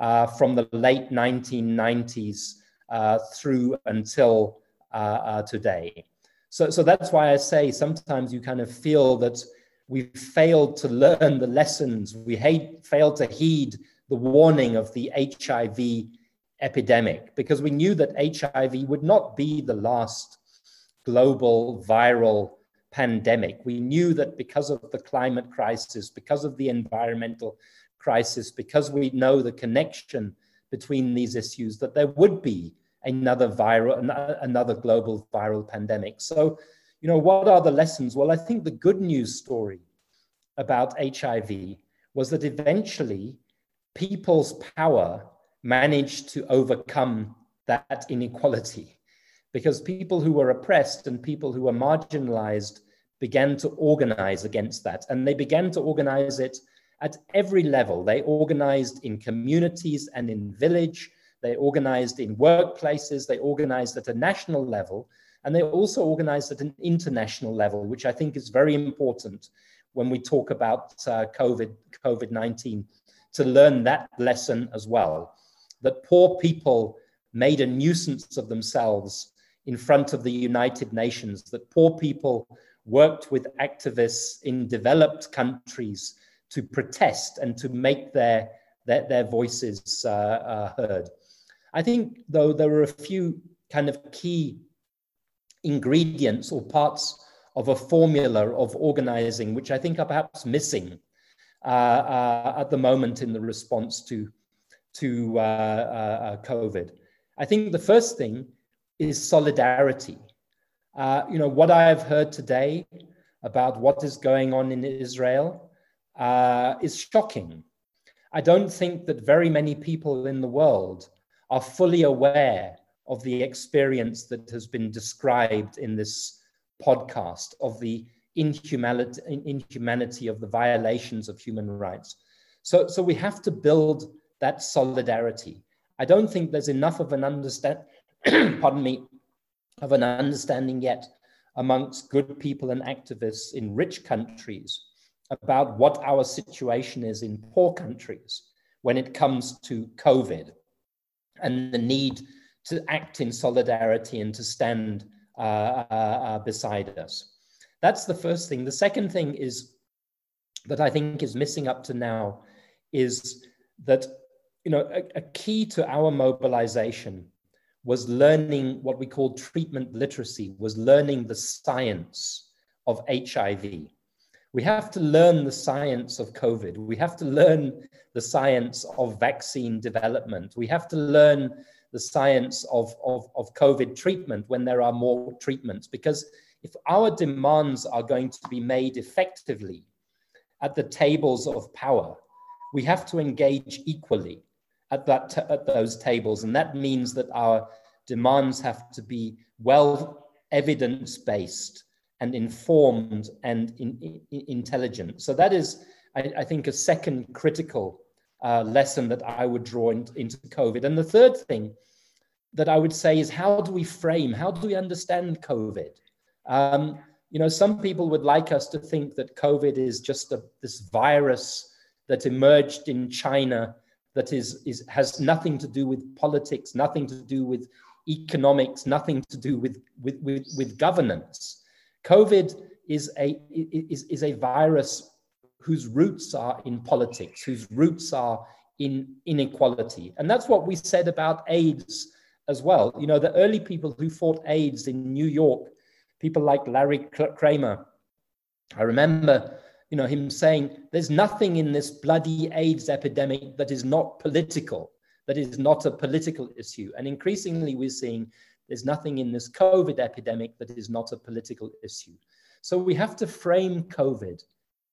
uh, from the late 1990s uh, through until uh, uh, today. So, so that's why I say sometimes you kind of feel that we've failed to learn the lessons, we hate, failed to heed the warning of the HIV epidemic because we knew that HIV would not be the last global viral pandemic. We knew that because of the climate crisis, because of the environmental crisis, because we know the connection between these issues, that there would be another viral, another global viral pandemic. So, you know, what are the lessons? Well, I think the good news story about HIV was that eventually people's power managed to overcome that inequality because people who were oppressed and people who were marginalized began to organize against that. And they began to organize it at every level. They organized in communities and in village, they organized in workplaces, they organized at a national level, and they also organized at an international level, which I think is very important when we talk about uh, COVID, COVID-19, to learn that lesson as well, that poor people made a nuisance of themselves in front of the United Nations, that poor people worked with activists in developed countries to protest and to make their, their, their voices uh, uh, heard. I think, though, there are a few kind of key ingredients or parts of a formula of organizing, which I think are perhaps missing uh, uh, at the moment in the response to, to uh, uh, uh COVID. I think the first thing is solidarity. Uh, you know, what I have heard today about what is going on in Israel is shocking. I don't think that very many people in the world are fully aware of the experience that has been described in this podcast of the inhumanity, inhumanity of the violations of human rights. So, so we have to build that solidarity. I don't think there's enough of an understand, pardon me, of an understanding yet amongst good people and activists in rich countries about what our situation is in poor countries when it comes to COVID and the need to act in solidarity and to stand uh, uh, uh, beside us. That's the first thing. The second thing is that I think is missing up to now is that you know a, a key to our mobilization was learning what we call treatment literacy, was learning the science of HIV. We have to learn the science of COVID. We have to learn the science of vaccine development. We have to learn the science of, of, of COVID treatment when there are more treatments. Because if our demands are going to be made effectively at the tables of power, we have to engage equally at, that at those tables. And that means that our demands have to be well evidence based and informed and in, in, intelligent. So that is, I, I, think, a second critical uh, lesson that I would draw in, into COVID. And the third thing that I would say is how do we frame, how do we understand COVID? Um, you know, some people would like us to think that COVID is just a, this virus that emerged in China that is, is has nothing to do with politics, nothing to do with economics, nothing to do with, with, with, with governance. COVID is a, is, is a virus whose roots are in politics, whose roots are in inequality. And that's what we said about AIDS as well. You know, the early people who fought AIDS in New York, people like Larry Kramer, I remember you know, him saying, there's nothing in this bloody AIDS epidemic that is not political, that is not a political issue. And increasingly, we're seeing there's nothing in this COVID epidemic that is not a political issue. So we have to frame COVID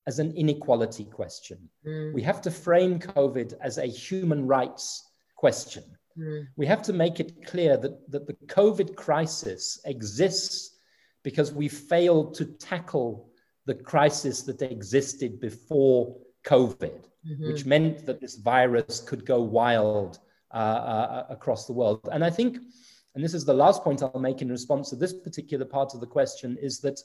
as an inequality question. Mm. We have to frame COVID as a human rights question. Mm. We have to make it clear that, that the COVID crisis exists because we failed to tackle the crisis that existed before COVID, mm-hmm. which meant that this virus could go wild uh, uh, across the world. And I think, and this is the last point I'll make in response to this particular part of the question, is that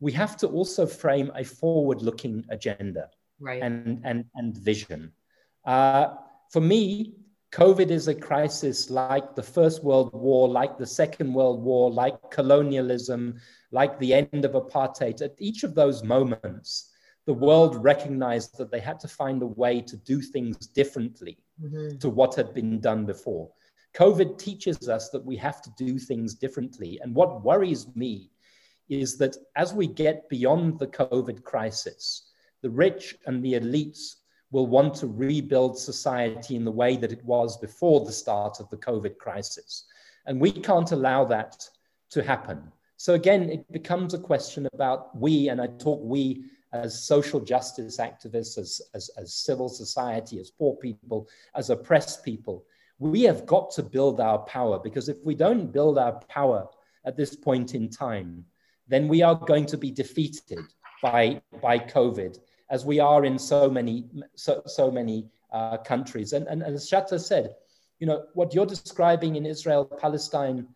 we have to also frame a forward looking agenda right. and, and, and vision. Uh, for me, COVID is a crisis like the First World War, like the Second World War, like colonialism, like the end of apartheid, at each of those moments, the world recognized that they had to find a way to do things differently mm-hmm. to what had been done before. COVID teaches us that we have to do things differently. And what worries me is that as we get beyond the COVID crisis, the rich and the elites will want to rebuild society in the way that it was before the start of the COVID crisis. And we can't allow that to happen. So again, it becomes a question about we, and I talk we as social justice activists, as, as, as civil society, as poor people, as oppressed people. We have got to build our power because if we don't build our power at this point in time, then we are going to be defeated by, by COVID, as we are in so many, so, so many uh, countries. And, and, and as Shatta said, you know, what you're describing in Israel, Palestine,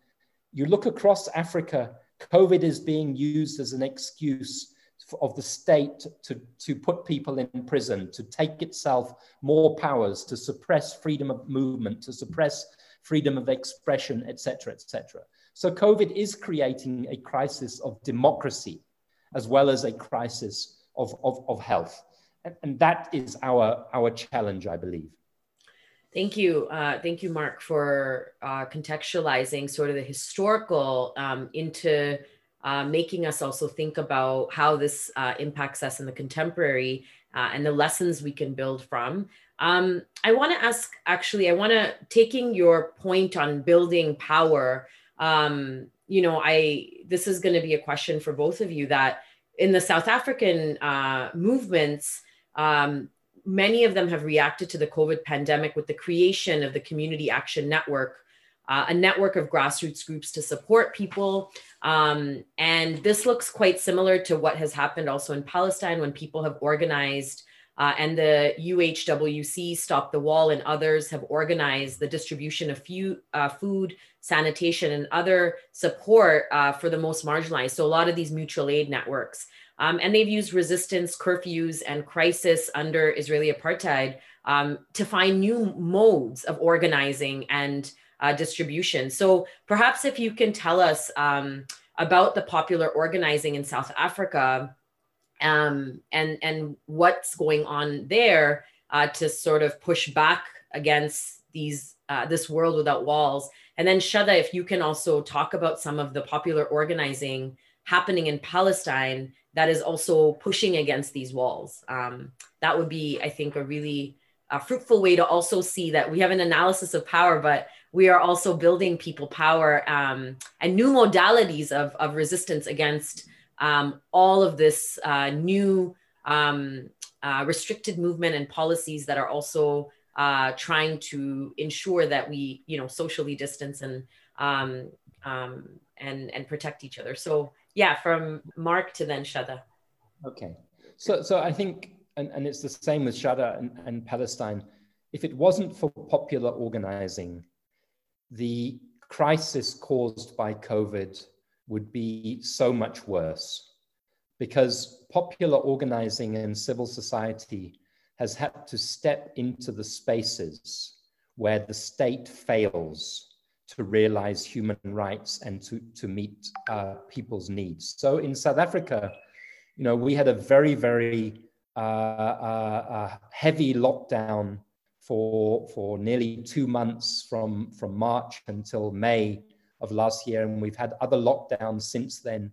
you look across Africa, COVID is being used as an excuse of the state to, to put people in prison, to take itself more powers, to suppress freedom of movement, to suppress freedom of expression, etc., etc. So COVID is creating a crisis of democracy as well as a crisis of, of, of health. And, and that is our, our challenge, I believe. Thank you. Uh, thank you, Mark, for uh, contextualizing sort of the historical um, into uh, making us also think about how this uh, impacts us in the contemporary uh, and the lessons we can build from. Um, I want to ask, actually, I want to, taking your point on building power, um, you know, I, this is going to be a question for both of you that in the South African uh, movements, um, many of them have reacted to the COVID pandemic with the creation of the Community Action Network, uh, a network of grassroots groups to support people. Um, and this looks quite similar to what has happened also in Palestine when people have organized. Uh, and the UHWC, Stop the Wall, and others have organized the distribution of few, uh, food, sanitation, and other support uh, for the most marginalized. So, a lot of these mutual aid networks. Um, and they've used resistance, curfews, and crisis under Israeli apartheid um, to find new modes of organizing and uh, distribution. So perhaps if you can tell us um, about the popular organizing in South Africa um, and, and what's going on there uh, to sort of push back against these uh, this world without walls. And then Shada, if you can also talk about some of the popular organizing happening in Palestine that is also pushing against these walls. Um, that would be, I think, a really uh, fruitful way to also see that we have an analysis of power, but we are also building people power um, and new modalities of, of resistance against um, all of this uh, new um, uh, restricted movement and policies that are also uh, trying to ensure that we, you know, socially distance and um, um, and and protect each other. So yeah, from Mark to then Shada. Okay. So, so I think, and, and it's the same with Shada and, and Palestine. If it wasn't for popular organizing, the crisis caused by COVID would be so much worse because popular organizing and civil society has had to step into the spaces where the state fails to realize human rights and to, to meet uh, people's needs. So in South Africa, you know, we had a very, very uh, uh, uh, heavy lockdown for, for nearly two months from, from March until May of last year. And we've had other lockdowns since then.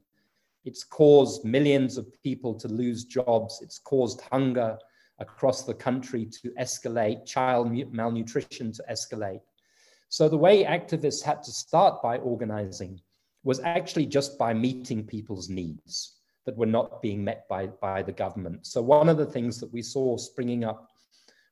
It's caused millions of people to lose jobs. It's caused hunger across the country to escalate, child malnutrition to escalate. So the way activists had to start by organizing was actually just by meeting people's needs that were not being met by, by the government. So one of the things that we saw springing up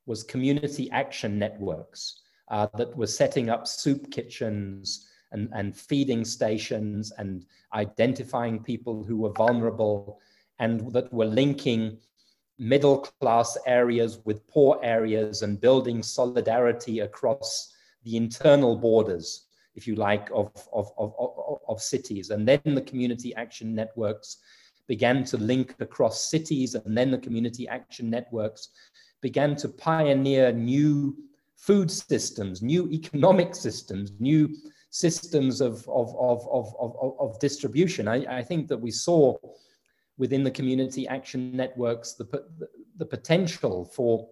was community action networks uh, that were setting up soup kitchens and, and feeding stations and identifying people who were vulnerable and that were linking middle class areas with poor areas and building solidarity across the internal borders, if you like, of, of, of, of, of cities. And then the community action networks began to link across cities, and then the community action networks began to pioneer new food systems, new economic systems, new systems of, of, of, of, of, of distribution. I, I think that we saw within the community action networks the, the potential for,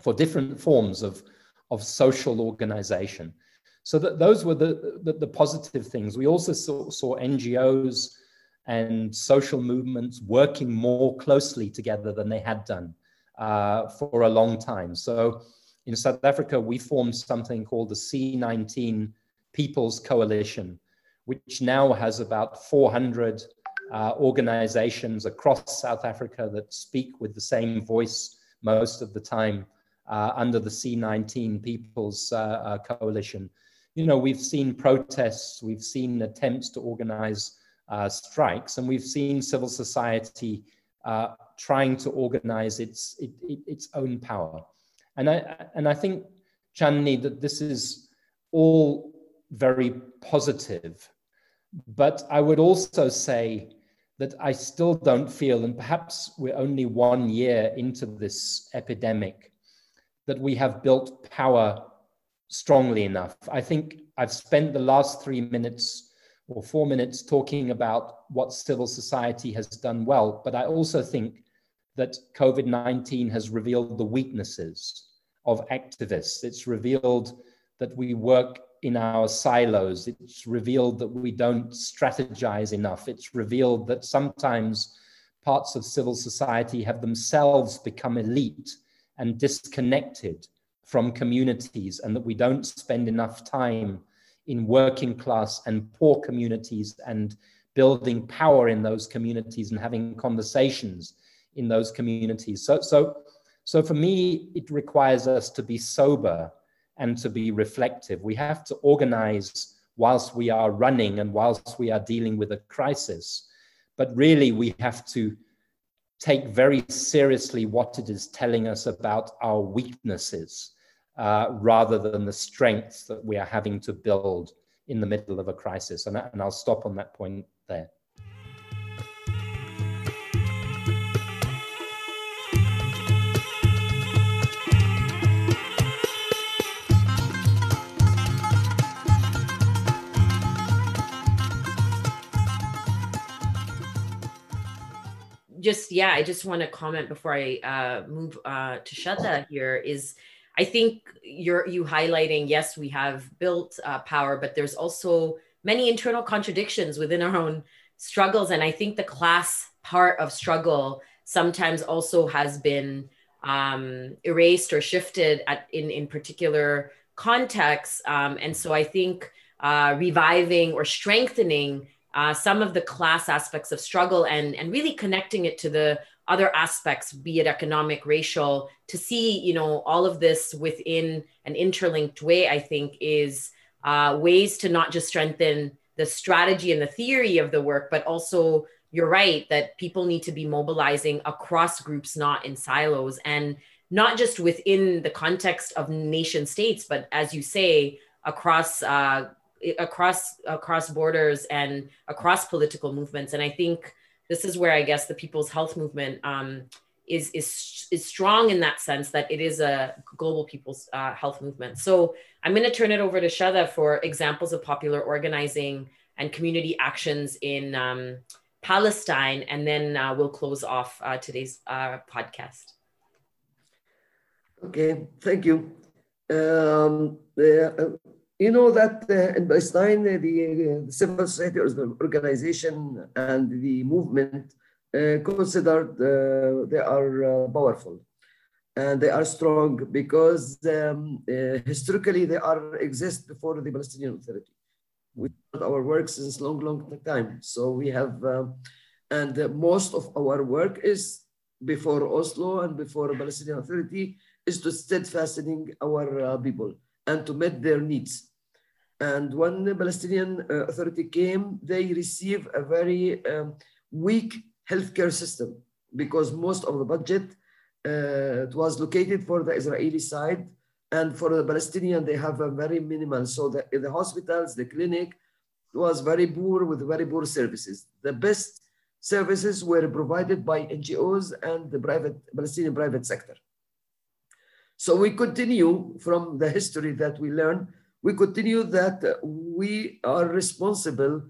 for different forms of, of social organization. So that those were the, the, the positive things. We also saw, saw NGOs and social movements working more closely together than they had done uh, for a long time. So in South Africa, we formed something called the C19 People's Coalition, which now has about 400 uh, organizations across South Africa that speak with the same voice most of the time uh, under the C19 People's uh, uh, Coalition. You know, we've seen protests, we've seen attempts to organize uh, strikes, and we've seen civil society uh, trying to organize its, it, it, its own power. And I, and I think, Chandni, that this is all very positive. But I would also say that I still don't feel, and perhaps we're only one year into this epidemic, that we have built power strongly enough. I think I've spent the last three minutes or four minutes talking about what civil society has done well, but I also think that COVID 19 has revealed the weaknesses of activists. It's revealed that we work in our silos. It's revealed that we don't strategize enough. It's revealed that sometimes parts of civil society have themselves become elite and disconnected from communities, and that we don't spend enough time in working class and poor communities and building power in those communities and having conversations in those communities. So, so, so for me, it requires us to be sober and to be reflective. We have to organize whilst we are running and whilst we are dealing with a crisis. But really, we have to take very seriously what it is telling us about our weaknesses uh, rather than the strengths that we are having to build in the middle of a crisis. And, and I'll stop on that point there. Just yeah, I just want to comment before I uh, move uh, to Shada here is I think you're you highlighting yes we have built uh, power, but there's also many internal contradictions within our own struggles, and I think the class part of struggle sometimes also has been um, erased or shifted at, in in particular contexts, um, and so I think uh, reviving or strengthening uh, some of the class aspects of struggle and, and really connecting it to the other aspects, be it economic, racial, to see, you know, all of this within an interlinked way, I think is uh, ways to not just strengthen the strategy and the theory of the work, but also you're right that people need to be mobilizing across groups, not in silos, and not just within the context of nation states, but as you say, across uh, across across borders and across political movements. And I think this is where I guess the People's Health Movement um, is is is strong in that sense that it is a global people's uh, health movement. So I'm going to turn it over to Shada for examples of popular organizing and community actions in um, Palestine, and then uh, we'll close off uh, today's uh, podcast. Okay, thank you. Um, the, you know that uh, in Palestine, the, the, civil society organization and the movement uh, considered uh, they are uh, powerful and they are strong because um, uh, historically they are exist before the Palestinian Authority. We started our work since long, long time. So we have, um, and most of our work is before Oslo and before Palestinian Authority is to steadfasting our uh, people and to meet their needs. And when the Palestinian uh, Authority came, they received a very um, weak healthcare system because most of the budget uh, was located for the Israeli side and for the Palestinian, they have a very minimal. So the, the hospitals, the clinic was very poor with very poor services. The best services were provided by NGOs and the private Palestinian private sector. So we continue from the history that we learned. We continue that we are responsible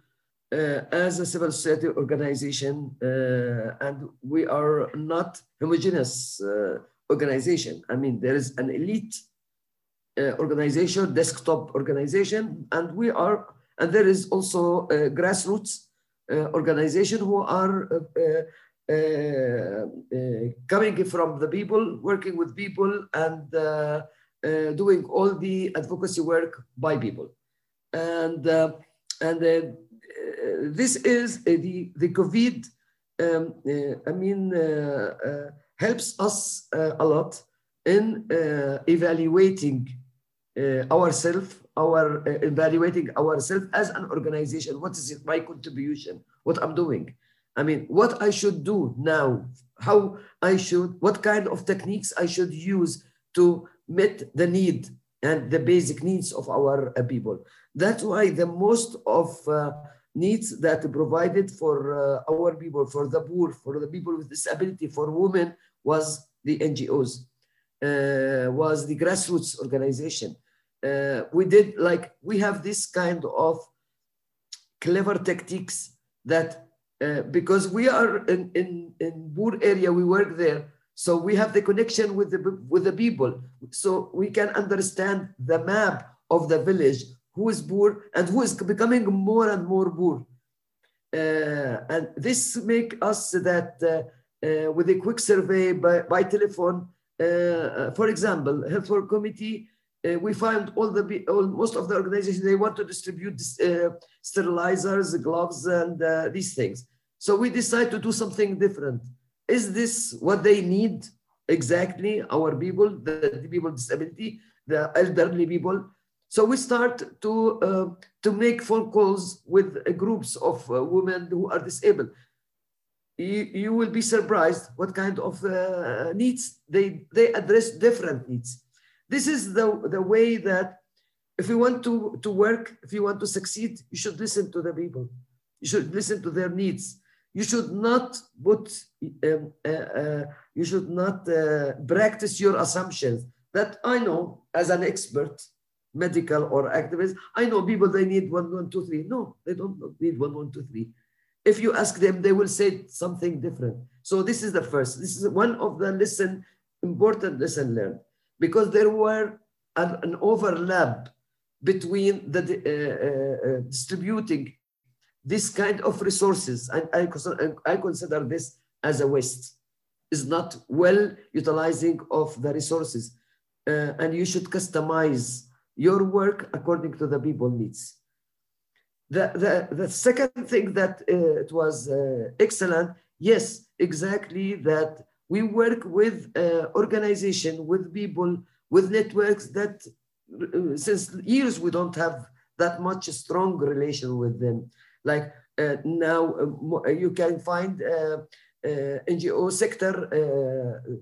uh, as a civil society organization, uh, and we are not homogeneous uh, organization. I mean, there is an elite uh, organization, desktop organization, and we are, and there is also grassroots uh, organizations who are uh, uh, coming from the people, working with people, and Uh, doing all the advocacy work by people. And uh, and uh, this is the the COVID. Um, I mean, helps us a lot in evaluating ourselves our uh, evaluating ourselves as an organization. What is it, my contribution? What I'm doing? I mean, what I should do now? How I should? What kind of techniques I should use to meet the need and the basic needs of our uh, people? That's why the most of uh, needs that provided for uh, our people, for the poor, for the people with disability, for women, was the NGOs, was the grassroots organization we did like we have this kind of clever tactics that uh, because we are in in in Bur area we work there so we have the connection with the with the people so we can understand the map of the village who is poor and who is becoming more and more poor. uh, and this make us that uh, uh, with a quick survey by, by telephone uh, for example health work committee uh, we find all the all, most of the organizations they want to distribute uh, sterilizers, gloves, and uh, these things. So we decide to do something different. Is this what they need exactly? Our people, the, people with disability, the elderly people. So we start to uh, to make phone calls with uh, groups of uh, women who are disabled. You, you will be surprised what kind of needs they they address different needs this is the, the way that if you want to, to work, if you want to succeed, you should listen to the people. You should listen to their needs. You should not put, um, uh, uh, you should not uh, practice your assumptions that I know as an expert, medical or activist, I know people, they need one, one, two, three. No, they don't need one, one, two, three. If you ask them, they will say something different. So this is the first. This is one of the lesson, important lesson learned because there were an, an overlap between the uh, uh, uh, distributing this kind of resources. And I, I consider this as a waste. Is not well utilizing of the resources. Uh, and you should customize your work according to the people needs. The, the, the second thing that uh, it was uh, excellent, yes, exactly that we work with uh, organization, with people, with networks that uh, since years we don't have that much strong relation with them. Like uh, now uh, you can find uh, uh, NGO sector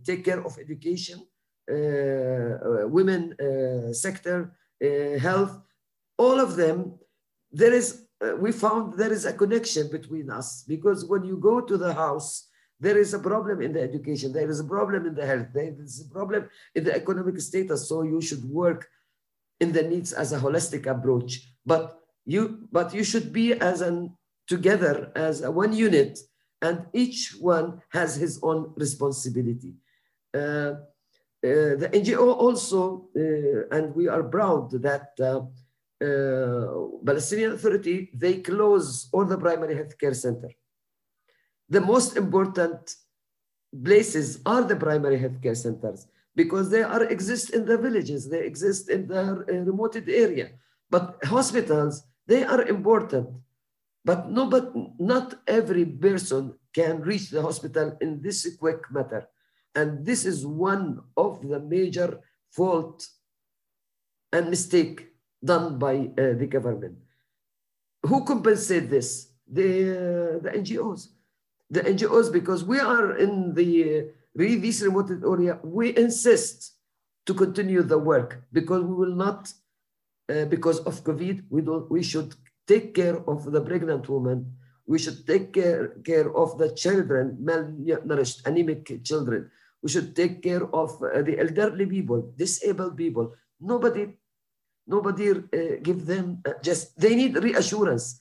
take care of education, women sector, health, all of them, there is, we found there is a connection between us because when you go to the house, there is a problem in the education. There is a problem in the health. There is a problem in the economic status. So you should work in the needs as a holistic approach. But you, but you should be as an together as a one unit, and each one has his own responsibility. Uh, uh, the NGO also, uh, and we are proud that uh, uh, Palestinian Authority, they close all the primary health care center the most important places are the primary healthcare centers because they are exist in the villages, they exist in the uh, remote area. But hospitals, they are important. But no, but not every person can reach the hospital in this quick matter. And this is one of the major fault and mistake done by uh, the government. Who compensate this? The, uh, the NGOs the NGOs, because we are in the really this remote area, we insist to continue the work because we will not, uh, because of COVID, we don't. We should take care of the pregnant woman. We should take care, care of the children, malnourished, anemic children. We should take care of uh, the elderly people, disabled people. Nobody, nobody uh, give them uh, just. They need reassurance.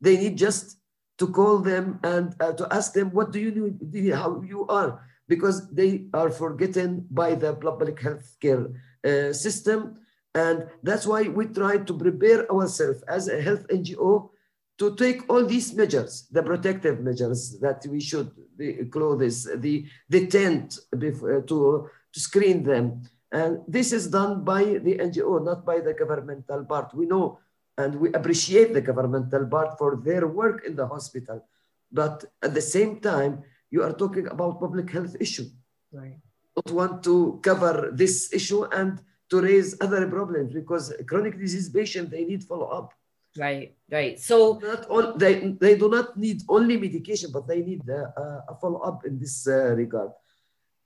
They need just to call them and uh, to ask them, what do you do, how you are? Because they are forgotten by the public health care uh, system. And that's why we try to prepare ourselves as a health NGO to take all these measures, the protective measures that we should, the clothes, the, the tent before, uh, to, to screen them. And this is done by the NGO, not by the governmental part. We know and we appreciate the governmental part for their work in the hospital. But at the same time, you are talking about public health issue. Right. Don't want to cover this issue and to raise other problems because chronic disease patients they need follow up. Right, right. So not all, they they do not need only medication, but they need uh, a follow up in this uh, regard.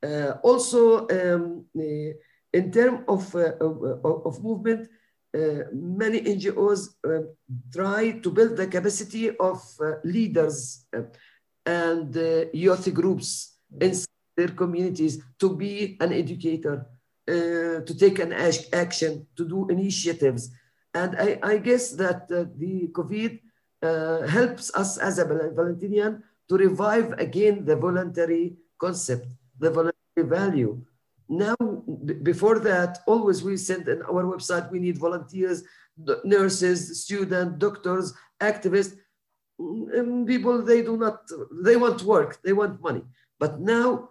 Uh, also, um, uh, in terms of, uh, of, of movement, uh, many NGOs try to build the capacity of leaders and youth groups in their communities to be an educator, to take an action, to do initiatives and I, I guess that uh, the COVID uh, helps us as a Palestinian to revive again the voluntary concept, the voluntary value. Now, before that, always we send in our website, we need volunteers, nurses, students, doctors, activists. And people, they do not, they want work, they want money. But now,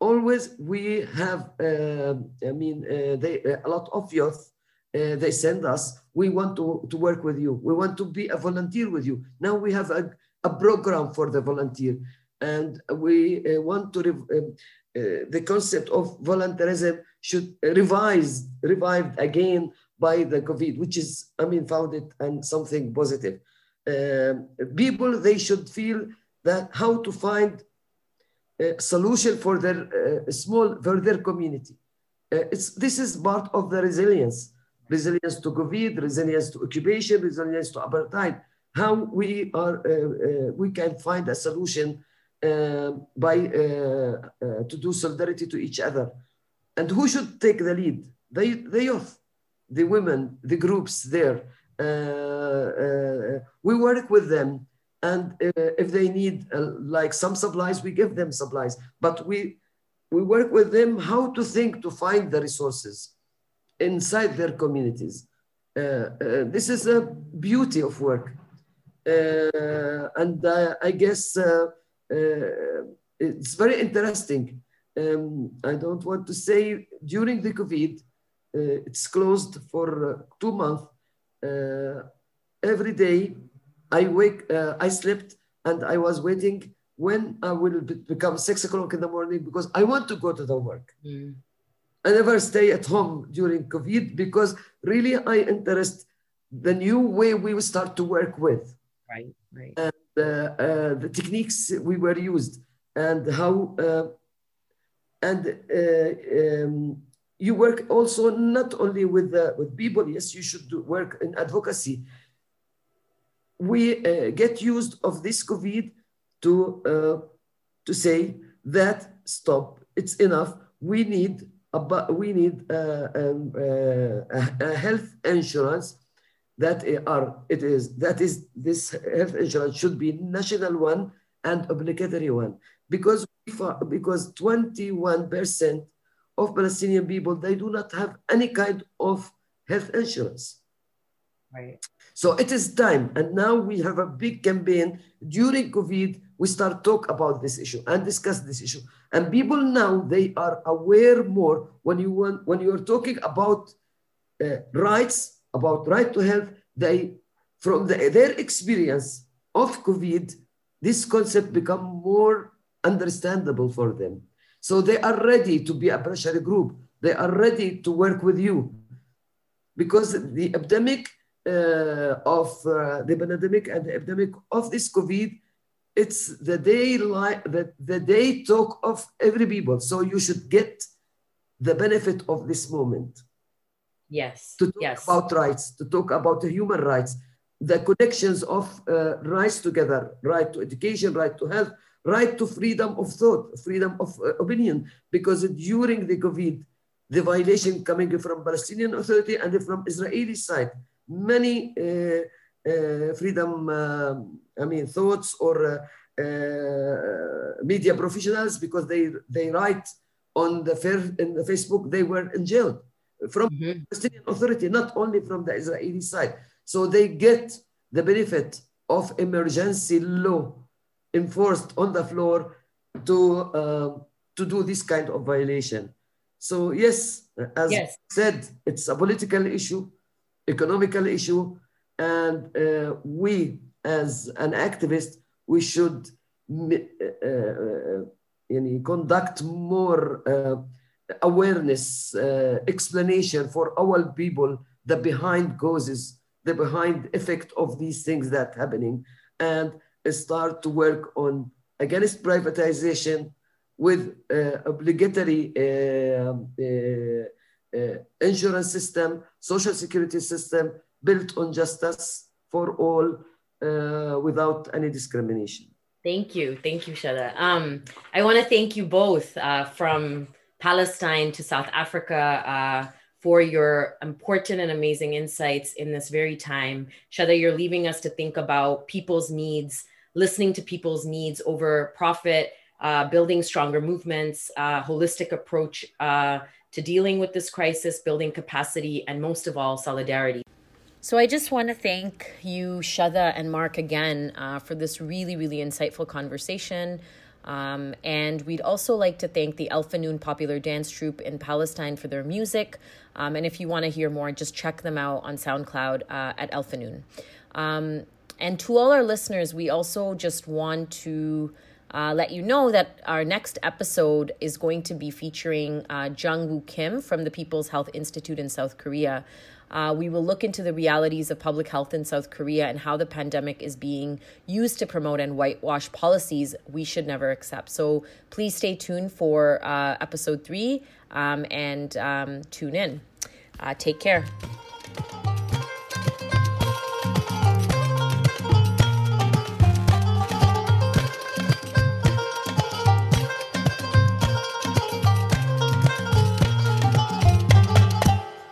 always we have, uh, I mean, uh, they, a lot of youth uh, they send us, we want to, to work with you. We want to be a volunteer with you. Now we have a, a program for the volunteer. And we uh, want to, uh, uh, the concept of volunteerism should revise, revived again by the COVID, which is, I mean, founded and something positive. Um, people, they should feel that how to find solution for their uh, small, for their community. Uh, this is part of the resilience resilience to COVID, resilience to occupation, resilience to apartheid, how we are uh, uh, we can find a solution uh, by uh, uh, to do solidarity to each other. And who should take the lead? The, the youth, the women, the groups there. Uh, we work with them and if they need like some supplies, we give them supplies, but we, we work with them how to think to find the resources inside their communities. Uh, uh, this is a beauty of work. Uh, and I guess it's very interesting. Um, I don't want to say during the COVID, it's closed for two months. every day I wake, I slept and I was waiting when I will be, become six o'clock in the morning because I want to go to the work. Mm. I never stay at home during COVID because really I interest the new way we will start to work with. Right, right. And uh, uh, the techniques we were used and how, uh, and uh, um, you work also not only with, with people, yes, you should do work in advocacy. We uh, get used of this COVID to, uh, to say that stop, it's enough. We need but we need uh, um, uh, a health insurance that are it is that is this health insurance should be national one and obligatory one because because 21 percent of Palestinian people they do not have any kind of health insurance. Right. So it is time, and now we have a big campaign during COVID. We start talk about this issue and discuss this issue. And people now they are aware more when you want when you are talking about uh, rights, about right to health. They from the, their experience of COVID, this concept become more understandable for them. So they are ready to be a pressure group. They are ready to work with you because the epidemic of uh, the pandemic and the epidemic of this COVID it's the day like the, the day talk of every people. So you should get the benefit of this moment. Yes. To talk yes. about rights, to talk about the human rights, the connections of uh, rights together, right to education, right to health, right to freedom of thought, freedom of uh, opinion. Because during the COVID, the violation coming from Palestinian Authority and from Israeli side, many uh, uh, freedom, um, I mean, thoughts or uh, media professionals because they they write on the fair in the Facebook they were in jail from mm-hmm. Palestinian Authority, not only from the Israeli side. So they get the benefit of emergency law enforced on the floor to, uh, to do this kind of violation. So yes, as yes. said, it's a political issue, economical issue, and uh, we as an activist, we should uh, uh, conduct more uh, awareness, explanation for our people, the behind causes, the behind effect of these things that happening, and start to work on against privatization with uh, obligatory uh, uh, uh, insurance system, social security system built on justice for all uh, without any discrimination. Thank you. Thank you, Shatha. Um, I want to thank you both uh, from Palestine to South Africa for your important and amazing insights in this very time. Shatha, you're leaving us to think about people's needs, listening to people's needs over profit, uh, building stronger movements, uh, holistic approach uh, to dealing with this crisis, building capacity, and most of all, solidarity. So I just want to thank you, Shatha and Mark, again uh, for this really, really insightful conversation. Um, and we'd also like to thank the El-Funoun Popular Dance Troupe in Palestine for their music. Um, and if you want to hear more, just check them out on SoundCloud uh, at El-Funoun. Um, and to all our listeners, we also just want to uh, let you know that our next episode is going to be featuring uh, Jung Woo Kim from the People's Health Institute in South Korea. Uh, we will look into the realities of public health in South Korea and how the pandemic is being used to promote and whitewash policies we should never accept. So please stay tuned for uh, episode three um, and um, tune in. Uh, take care.